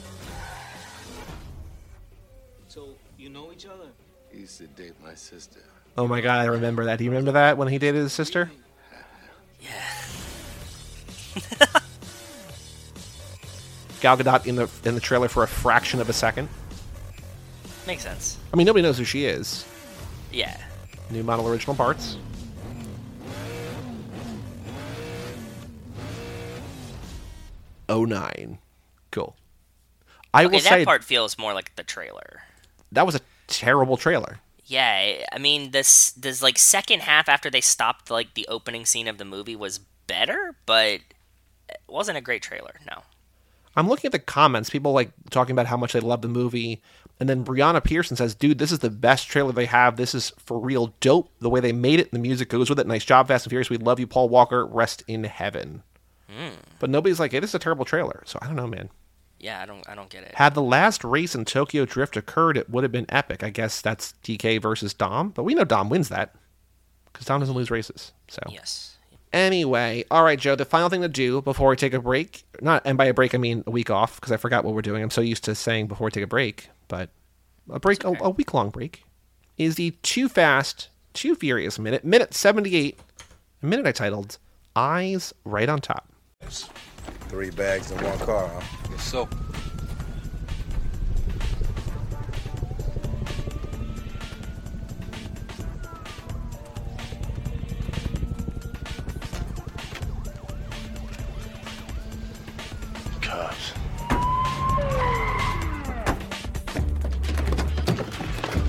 Speaker 3: So, you know each other?
Speaker 4: he used to date my sister.
Speaker 1: Oh my god, I remember that. Do you remember that when he dated his sister?
Speaker 2: Yeah.
Speaker 1: Gal Gadot in the in the trailer for a fraction of a second.
Speaker 2: Makes sense.
Speaker 1: I mean, nobody knows who she is.
Speaker 2: Yeah.
Speaker 1: New model original parts. Oh nine, cool. I
Speaker 2: Okay,
Speaker 1: will
Speaker 2: that
Speaker 1: say
Speaker 2: part feels more like the trailer.
Speaker 1: that was a terrible trailer.
Speaker 2: Yeah, I mean this this like second half after they stopped like the opening scene of the movie was better, but it wasn't a great trailer. No.
Speaker 1: I'm looking at the comments. People like talking about how much they love the movie, And then Brianna Pearson says, dude, this is the best trailer they have. This is for real dope. The way they made it, the music goes with it. Nice job, Fast and Furious. We love you, Paul Walker. Rest in heaven. Hmm. But nobody's like, hey, this is a terrible trailer. So I don't know, man.
Speaker 2: Yeah, I don't I don't get it.
Speaker 1: Had the last race in Tokyo Drift occurred, it would have been epic. I guess that's DK versus Dom. But we know Dom wins that because Dom doesn't lose races. So
Speaker 2: Yes.
Speaker 1: Anyway, all right, Joe. The final thing to do before we take a break, not and by a break I mean a week off because I forgot what we're doing. I'm so used to saying before we take a break, but a break, a, a week long break, is the Too Fast, Too Furious minute, minute 78, a minute I titled "Eyes Right on Top."
Speaker 5: Three bags in one car, huh?
Speaker 4: Yes, so.
Speaker 5: Cops.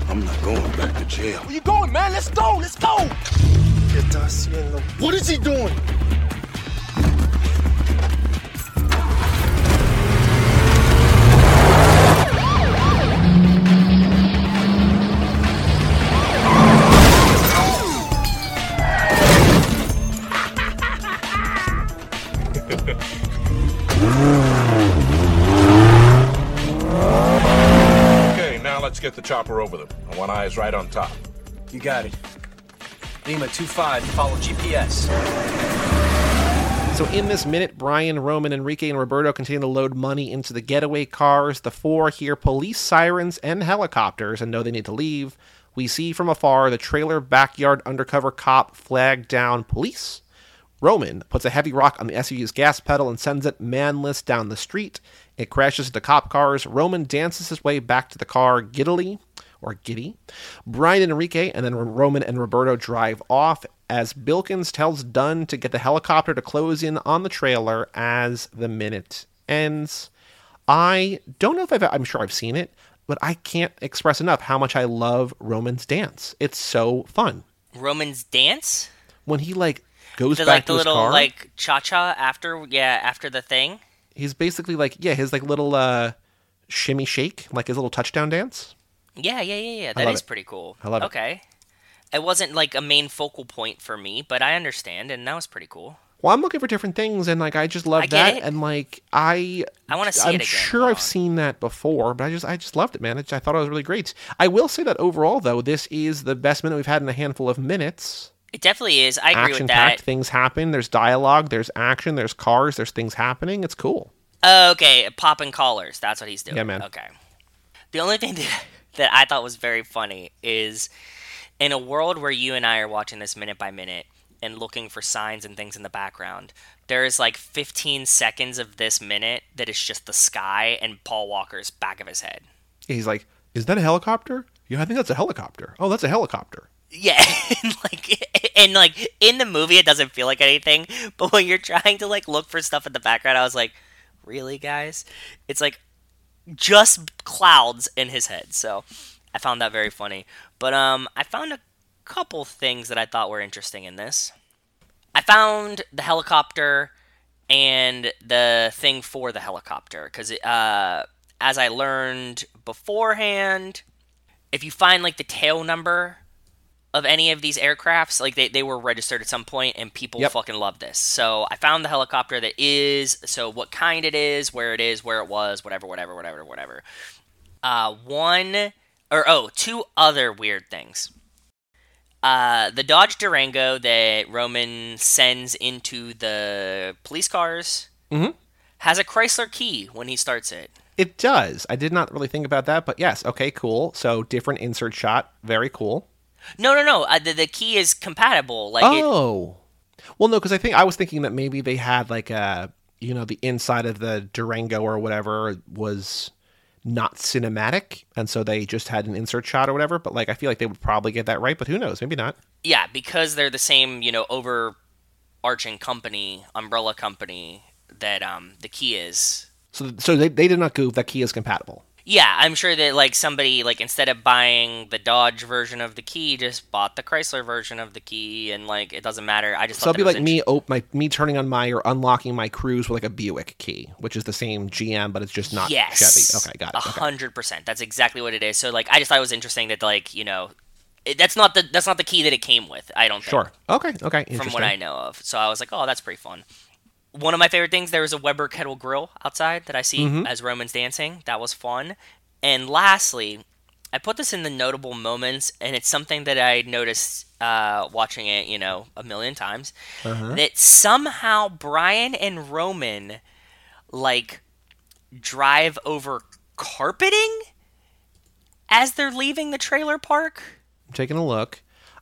Speaker 5: I'm not going back to jail.
Speaker 4: Where you going, man? Let's go. Let's go.
Speaker 5: ¿Qué está haciendo? What is he doing?
Speaker 6: Chopper over them. I want eyes right on top.
Speaker 7: You got it. Lima 2-5, follow GPS.
Speaker 1: So in this minute, Brian, Roman, Enrique, and Roberto continue to load money into the getaway cars. The four hear police sirens and helicopters and know they need to leave. We see from afar the trailer backyard undercover cop flag down police. Roman puts a heavy rock on the SUV's gas pedal and sends it manless down the street. It crashes into cop cars. Roman dances his way back to the car giddily or giddy. Brian and Enrique and then Roman and Roberto drive off as Bilkins tells Dunn to get the helicopter to close in on the trailer as the minute ends. I don't know if I've, I'm sure I've seen it, but I can't express enough how much I love Roman's dance. It's so fun.
Speaker 2: Roman's dance?
Speaker 1: When he like goes
Speaker 2: The
Speaker 1: back
Speaker 2: like
Speaker 1: to
Speaker 2: the
Speaker 1: his
Speaker 2: little
Speaker 1: car,
Speaker 2: like cha cha after yeah, after the thing.
Speaker 1: he's basically like yeah, his like little uh shimmy shake, like his little touchdown dance.
Speaker 2: Yeah, yeah, yeah, yeah. that is
Speaker 1: it.
Speaker 2: pretty cool.
Speaker 1: I love it.
Speaker 2: Okay. It wasn't like a main focal point for me, but I understand and that was pretty cool.
Speaker 1: Well, I'm looking for different things, and like I just love
Speaker 2: I
Speaker 1: that,
Speaker 2: it.
Speaker 1: and like I,
Speaker 2: I wanna see
Speaker 1: I'm
Speaker 2: it again.
Speaker 1: sure
Speaker 2: Hold
Speaker 1: I've
Speaker 2: on.
Speaker 1: seen that before, but I just, I just loved it, man. It, I thought it was really great. I will say that overall, though, this is the best minute we've had in a handful of minutes.
Speaker 2: It definitely is. I agree with that.
Speaker 1: packed, things happen. There's dialogue, there's action, there's cars, there's things happening. It's cool.
Speaker 2: Oh, okay, popping collars. That's what he's doing.
Speaker 1: Yeah, man.
Speaker 2: Okay. The only thing that, that I thought was very funny is in a world where you and I are watching this minute by minute and looking for signs and things in the background, there is like 15 seconds of this minute that is just the sky and Paul Walker's back of his head.
Speaker 1: He's like, "Is that a helicopter? Yeah, I think that's a helicopter. Oh, that's a helicopter."
Speaker 2: Yeah, and like and like in the movie it doesn't feel like anything, but when you're trying to like look for stuff in the background, I was like, really, guys? It's like just clouds in his head. So I found that very funny. But um, I found a couple things that I thought were interesting in this. I found the helicopter and the thing for the helicopter because uh, as I learned beforehand, if you find like the tail number of any of these aircrafts, like they, they were registered at some point and people
Speaker 1: Yep.
Speaker 2: fucking love this. So I found the helicopter that is, so what kind it is, where it is, where it was, whatever, whatever, whatever, whatever. Uh, one, or oh, two other weird things. Uh, the Dodge Durango that Roman sends into the police cars
Speaker 1: Mhm.
Speaker 2: has a Chrysler key when he starts it.
Speaker 1: It does. I did not really think about that, but yes, okay, cool. So different insert shot, very cool.
Speaker 2: No, no, no. Uh, the, the key is compatible. Like it,
Speaker 1: oh, well, no, because I think I was thinking that maybe they had like a, you know, the inside of the Durango or whatever was not cinematic, and so they just had an insert shot or whatever. But like, I feel like they would probably get that right, but who knows? Maybe not.
Speaker 2: yeah, because they're the same, you know, overarching company, umbrella company that um the key is.
Speaker 1: So, so they, they did not goof that key is compatible.
Speaker 2: Yeah, I'm sure that like somebody like instead of buying the Dodge version of the key, just bought the Chrysler version of the key, and like it doesn't matter. I just
Speaker 1: So
Speaker 2: thought
Speaker 1: it'll be like me, op- my me turning on my or unlocking my cruise with like a Buick key, which is the same GM, but it's just not
Speaker 2: yes,
Speaker 1: Chevy. Okay, got it. Okay.
Speaker 2: hundred percent. That's exactly what it is. So like, I just thought it was interesting that like you know, it, that's not the that's not the key that it came with. I don't think.
Speaker 1: Sure. Okay. Okay.
Speaker 2: from what I know of. So I was like, oh, that's pretty fun. One of my favorite things, there was a Weber kettle grill outside that I see
Speaker 1: Mm-hmm.
Speaker 2: as Roman's dancing. That was fun. And lastly, I put this in the notable moments, and it's something that I noticed uh, watching it, you know, a million times.
Speaker 1: Uh-huh.
Speaker 2: That somehow Brian and Roman, like, drive over carpeting as they're leaving the trailer park.
Speaker 1: I'm taking a look.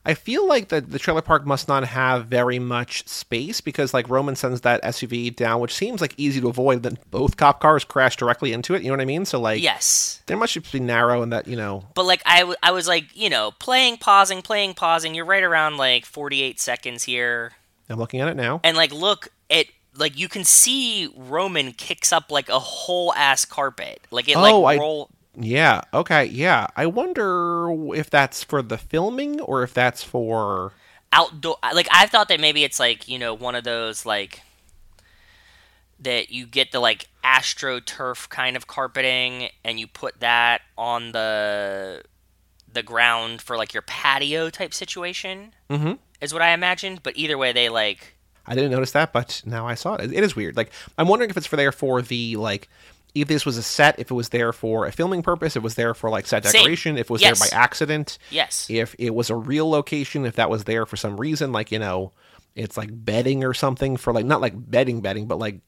Speaker 1: I feel like the the trailer park must not have very much space because like Roman sends that SUV down, which seems like easy to avoid. Then both cop cars crash directly into it. You know what I mean? So like,
Speaker 2: Yes.
Speaker 1: there must just be narrow and that you know.
Speaker 2: But like I, w- I was like, you know, playing, pausing, playing, pausing. You're right around like 48 seconds here,
Speaker 1: I'm looking at it now.
Speaker 2: and like look at like you can see Roman kicks up like a whole ass carpet, like it
Speaker 1: Oh,
Speaker 2: like
Speaker 1: I-
Speaker 2: roll.
Speaker 1: Yeah. Okay. Yeah. I wonder if that's for the filming or if that's for.
Speaker 2: outdoor like i thought that maybe it's like you know one of those like that you get the like astroturf kind of carpeting and you put that on the the ground for like your patio type situation
Speaker 1: Mhm.
Speaker 2: is what i imagined but either way they like
Speaker 1: I didn't notice that, but now I saw it. It is weird. Like I'm wondering if it's for there for the like. If this was a set, if it was there for a filming purpose, it was there for like set
Speaker 2: Same.
Speaker 1: decoration, if it was
Speaker 2: Yes.
Speaker 1: there by accident,
Speaker 2: yes
Speaker 1: if it was a real location, if that was there for some reason, like you know, it's like bedding or something for like not like bedding bedding, but like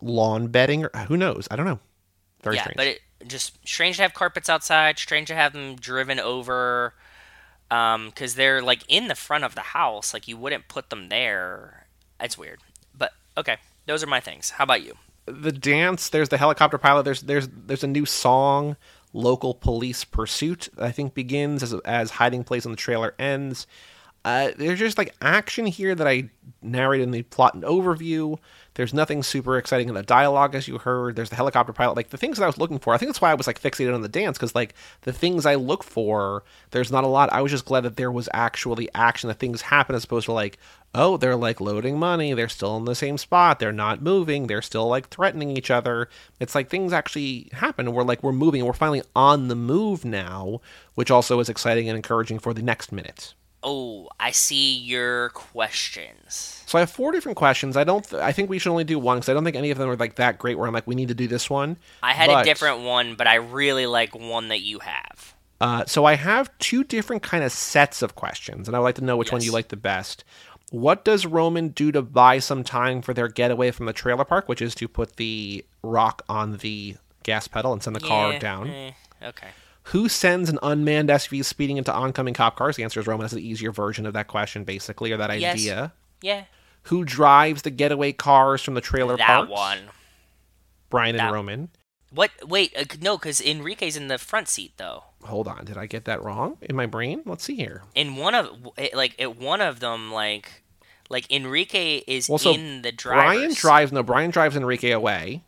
Speaker 1: lawn bedding or who knows? I don't know. Very
Speaker 2: yeah
Speaker 1: strange.
Speaker 2: but it just strange to have carpets outside strange to have them driven over um because they're like in the front of the house like you wouldn't put them there it's weird but okay those are my things how about you
Speaker 1: the dance there's the helicopter pilot there's there's there's a new song local police pursuit i think begins as as hiding place on the trailer ends. Uh, there's just like action here that i narrated in the plot and overview there's nothing super exciting in the dialogue as you heard there's the helicopter pilot like the things that i was looking for i think that's why i was like fixated on the dance because like the things i look for there's not a lot i was just glad that there was actually action that things happen as opposed to like oh, they're like loading money. They're still in the same spot. They're not moving. They're still like threatening each other. It's like things actually happen. And we're like, we're moving. We're finally on the move now, which also is exciting and encouraging for the next minute.
Speaker 2: Oh, I see your questions.
Speaker 1: So I have four different questions. I don't. Th- I think we should only do one because I don't think any of them are like that great. Where I'm like, we need to do this one.
Speaker 2: I had
Speaker 1: But-
Speaker 2: a different one, but I really like one that you have.
Speaker 1: Uh, so I have two different kind of sets of questions, and I would like to know which one you like the best. What does Roman do to buy some time for their getaway from the trailer park, which is to put the rock on the gas pedal and send the car down?
Speaker 2: eh, okay.
Speaker 1: Who sends an unmanned SUV speeding into oncoming cop cars? The answer is Roman. That's the easier version of that question, basically, or that
Speaker 2: Yes.
Speaker 1: idea.
Speaker 2: Yeah.
Speaker 1: Who drives the getaway cars from the trailer
Speaker 2: That
Speaker 1: park?
Speaker 2: one.
Speaker 1: Brian and Roman.
Speaker 2: What? Wait, uh, no, because Enrique's in the front seat though.
Speaker 1: Hold on, did I get that wrong in my brain? Let's see here.
Speaker 2: In one of like at one of them, like like Enrique is
Speaker 1: Well, so
Speaker 2: in the driver's.
Speaker 1: Brian drives. No, Brian drives Enrique away.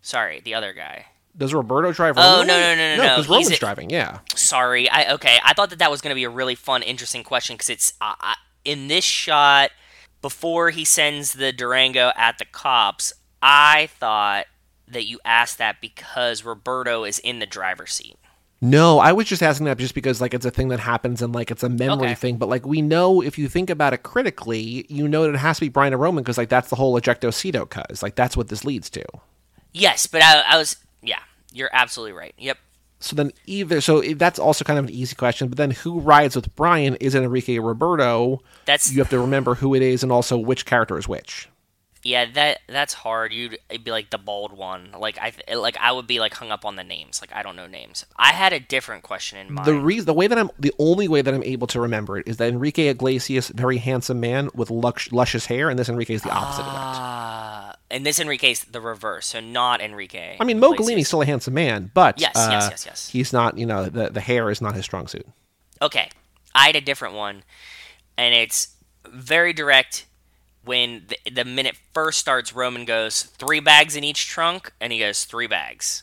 Speaker 2: Sorry, the other guy.
Speaker 1: Does Roberto drive?
Speaker 2: Oh,
Speaker 1: Roman
Speaker 2: no, no, no, no,
Speaker 1: no,
Speaker 2: no.
Speaker 1: because
Speaker 2: He's
Speaker 1: Roman's
Speaker 2: a-
Speaker 1: driving. Yeah.
Speaker 2: Sorry, I okay. I thought that that was going to be a really fun, interesting question because it's uh, I, in this shot before he sends the Durango at the cops. I thought that you asked that because Roberto is in the driver's seat.
Speaker 1: No, I was just asking that just because like it's a thing that happens and like it's a memory
Speaker 2: Okay.
Speaker 1: thing. But like we know if you think about it critically, you know that it has to be Brian and Roman because like that's the whole ejecto seato cuz like that's what this leads to.
Speaker 2: Yes, but I, I was yeah. You're absolutely right. Yep.
Speaker 1: So then either so that's also kind of an easy question. But then who rides with Brian? Is it Enrique Roberto?
Speaker 2: That's
Speaker 1: You have to remember who it is and also which character is which.
Speaker 2: yeah. That that's hard. You'd it'd be like the bald one. Like I like I would be like hung up on the names. Like I don't know names. I had a different question in mind.
Speaker 1: The reason, the way that I'm, the only way that I'm able to remember it is that Enrique Iglesias, very handsome man with lush, luscious hair, and this Enrique is the opposite of that.
Speaker 2: Ah, And this Enrique's the reverse, so not Enrique.
Speaker 1: I mean, Mo
Speaker 2: Iglesias.
Speaker 1: Still a handsome man, but
Speaker 2: Yes,
Speaker 1: uh,
Speaker 2: yes, yes, yes.
Speaker 1: he's not. You know, the the hair is not his strong suit.
Speaker 2: Okay, I had a different one, and it's very direct. When the, the minute first starts, Roman goes three bags in each trunk, and he goes three bags.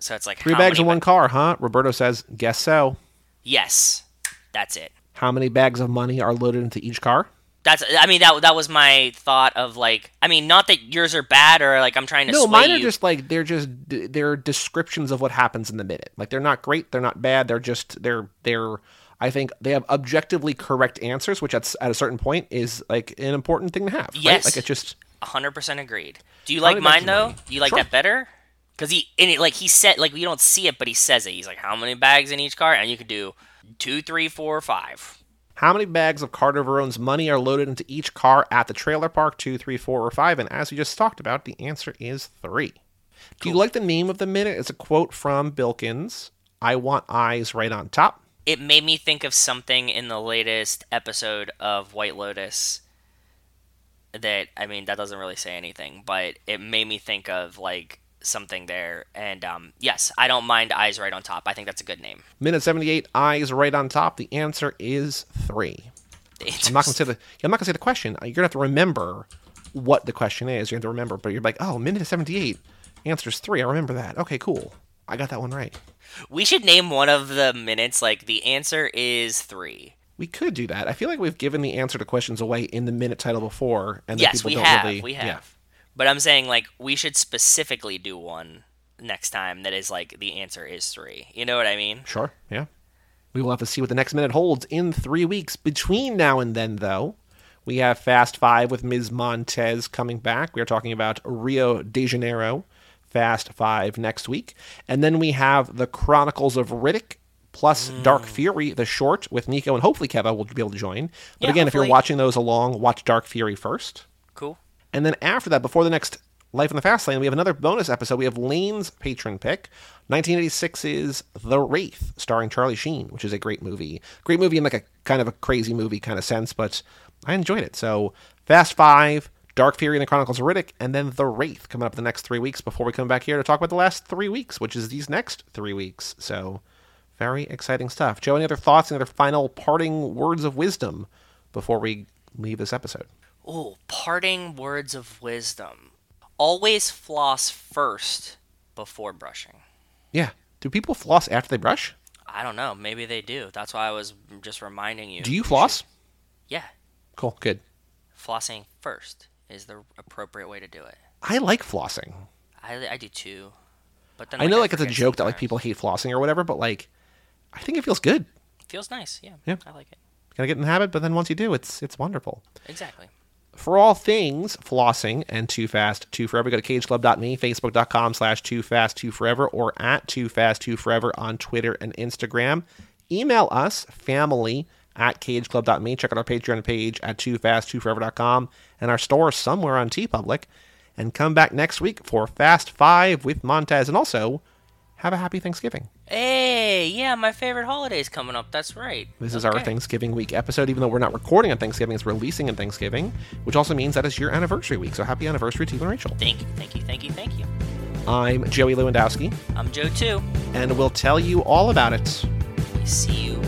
Speaker 2: So it's like
Speaker 1: Three bags in one car, huh? Roberto says, guess so.
Speaker 2: Yes, that's it.
Speaker 1: How many bags of money are loaded into each car?
Speaker 2: That's. I mean, that that was my thought of like. I mean, not that yours are bad or like I'm trying to.
Speaker 1: No, mine are
Speaker 2: you.
Speaker 1: just like they're just they're descriptions of what happens in the minute. Like they're not great, they're not bad. They're just they're they're. I think they have objectively correct answers, which at, at a certain point is like an important thing to have. right?
Speaker 2: Yes.
Speaker 1: like it just
Speaker 2: hundred percent agreed. Do you like mine though?
Speaker 1: money?
Speaker 2: Do you like
Speaker 1: Sure.
Speaker 2: that better? Because he and it, like he said like we don't see it, but he says it. He's like, how many bags in each car? And you could do two, three, four, five.
Speaker 1: How many bags of Carter Verone's money are loaded into each car at the trailer park? Two, three, four, or five? And as we just talked about, the answer is three. Do you like the name of the minute? It's a quote from Bilkins. I want eyes right on top.
Speaker 2: It made me think of something in the latest episode of White Lotus. That I mean, that doesn't really say anything, but it made me think of like something there. And um, yes, I don't mind eyes right on top. I think that's a good name.
Speaker 1: Minute 78, eyes right on top. The answer is three. I'm not gonna say the I'm not gonna say the question. You're gonna have to remember what the question is. you're have to remember, but you're like, oh, minute 78, answer's three. I remember that. Okay, cool. I got that one right.
Speaker 2: We should name one of the minutes like the answer is three.
Speaker 1: We could do that. I feel like we've given the answer to questions away in the minute title before, and
Speaker 2: yes,
Speaker 1: people
Speaker 2: we
Speaker 1: don't
Speaker 2: have.
Speaker 1: really.
Speaker 2: we have.
Speaker 1: Yeah.
Speaker 2: But I'm saying like we should specifically do one next time that is like the answer is three. You know what I mean?
Speaker 1: Sure. Yeah. We will have to see what the next minute holds in three weeks. Between now and then, though, we have Fast Five with Ms. Montez coming back. We are talking about Rio de Janeiro, Fast Five next week. And then we have The Chronicles of Riddick plus mm. Dark Fury, the short with Nico, and hopefully Keva will be able to join. But
Speaker 2: Yeah,
Speaker 1: again, if you're watching those along, watch Dark Fury first. And then after that, before the next Life in the Fast Lane, we have another bonus episode. We have Lane's patron pick. 1986's The Wraith, starring Charlie Sheen, which is a great movie. Great movie in like a kind of a crazy movie kind of sense, but I enjoyed it. So Fast Five, Dark Fury and the Chronicles of Riddick, and then The Wraith coming up the next three weeks before we come back here to talk about the last three weeks, which is these next three weeks. So very exciting stuff. Joe, any other thoughts, any other final parting words of wisdom before we leave this episode?
Speaker 2: Ooh, parting words of wisdom. Always floss first before brushing.
Speaker 1: Yeah. Do people floss after they brush?
Speaker 2: I don't know. Maybe they do. That's why I was just reminding you.
Speaker 1: Do you floss?
Speaker 2: Yeah.
Speaker 1: Cool. Good.
Speaker 2: Flossing first is the appropriate way to do it.
Speaker 1: I like flossing.
Speaker 2: I, I do too. But then
Speaker 1: I know,
Speaker 2: I
Speaker 1: like, it's a joke that like people hate flossing or whatever, but like, I think it feels good.
Speaker 2: feels nice. Yeah.
Speaker 1: Yeah.
Speaker 2: I like it.
Speaker 1: Gotta get in the habit, but then once you do, it's it's wonderful.
Speaker 2: Exactly.
Speaker 1: For all things flossing and Too Fast, Too Forever, go to cageclub.me, facebook.com slash Too Fast, Too Forever, or at Too Fast, Too Forever on Twitter and Instagram. Email us, family at cageclub.me. Check out our Patreon page at Too Fast, Too Forever.com and our store somewhere on TeePublic. And come back next week for Fast Five with Montez. And also, have a happy Thanksgiving.
Speaker 2: Hey, yeah, my favorite holiday's coming up. That's right.
Speaker 1: This is our Thanksgiving week episode, even though we're not recording on Thanksgiving, it's releasing on Thanksgiving, which also means that it's your anniversary week. So happy anniversary to you and Rachel.
Speaker 2: Thank you, thank you, thank you, thank you.
Speaker 1: I'm Joey Lewandowski,
Speaker 2: I'm Joe too.
Speaker 1: and we'll tell you all about it We
Speaker 2: See you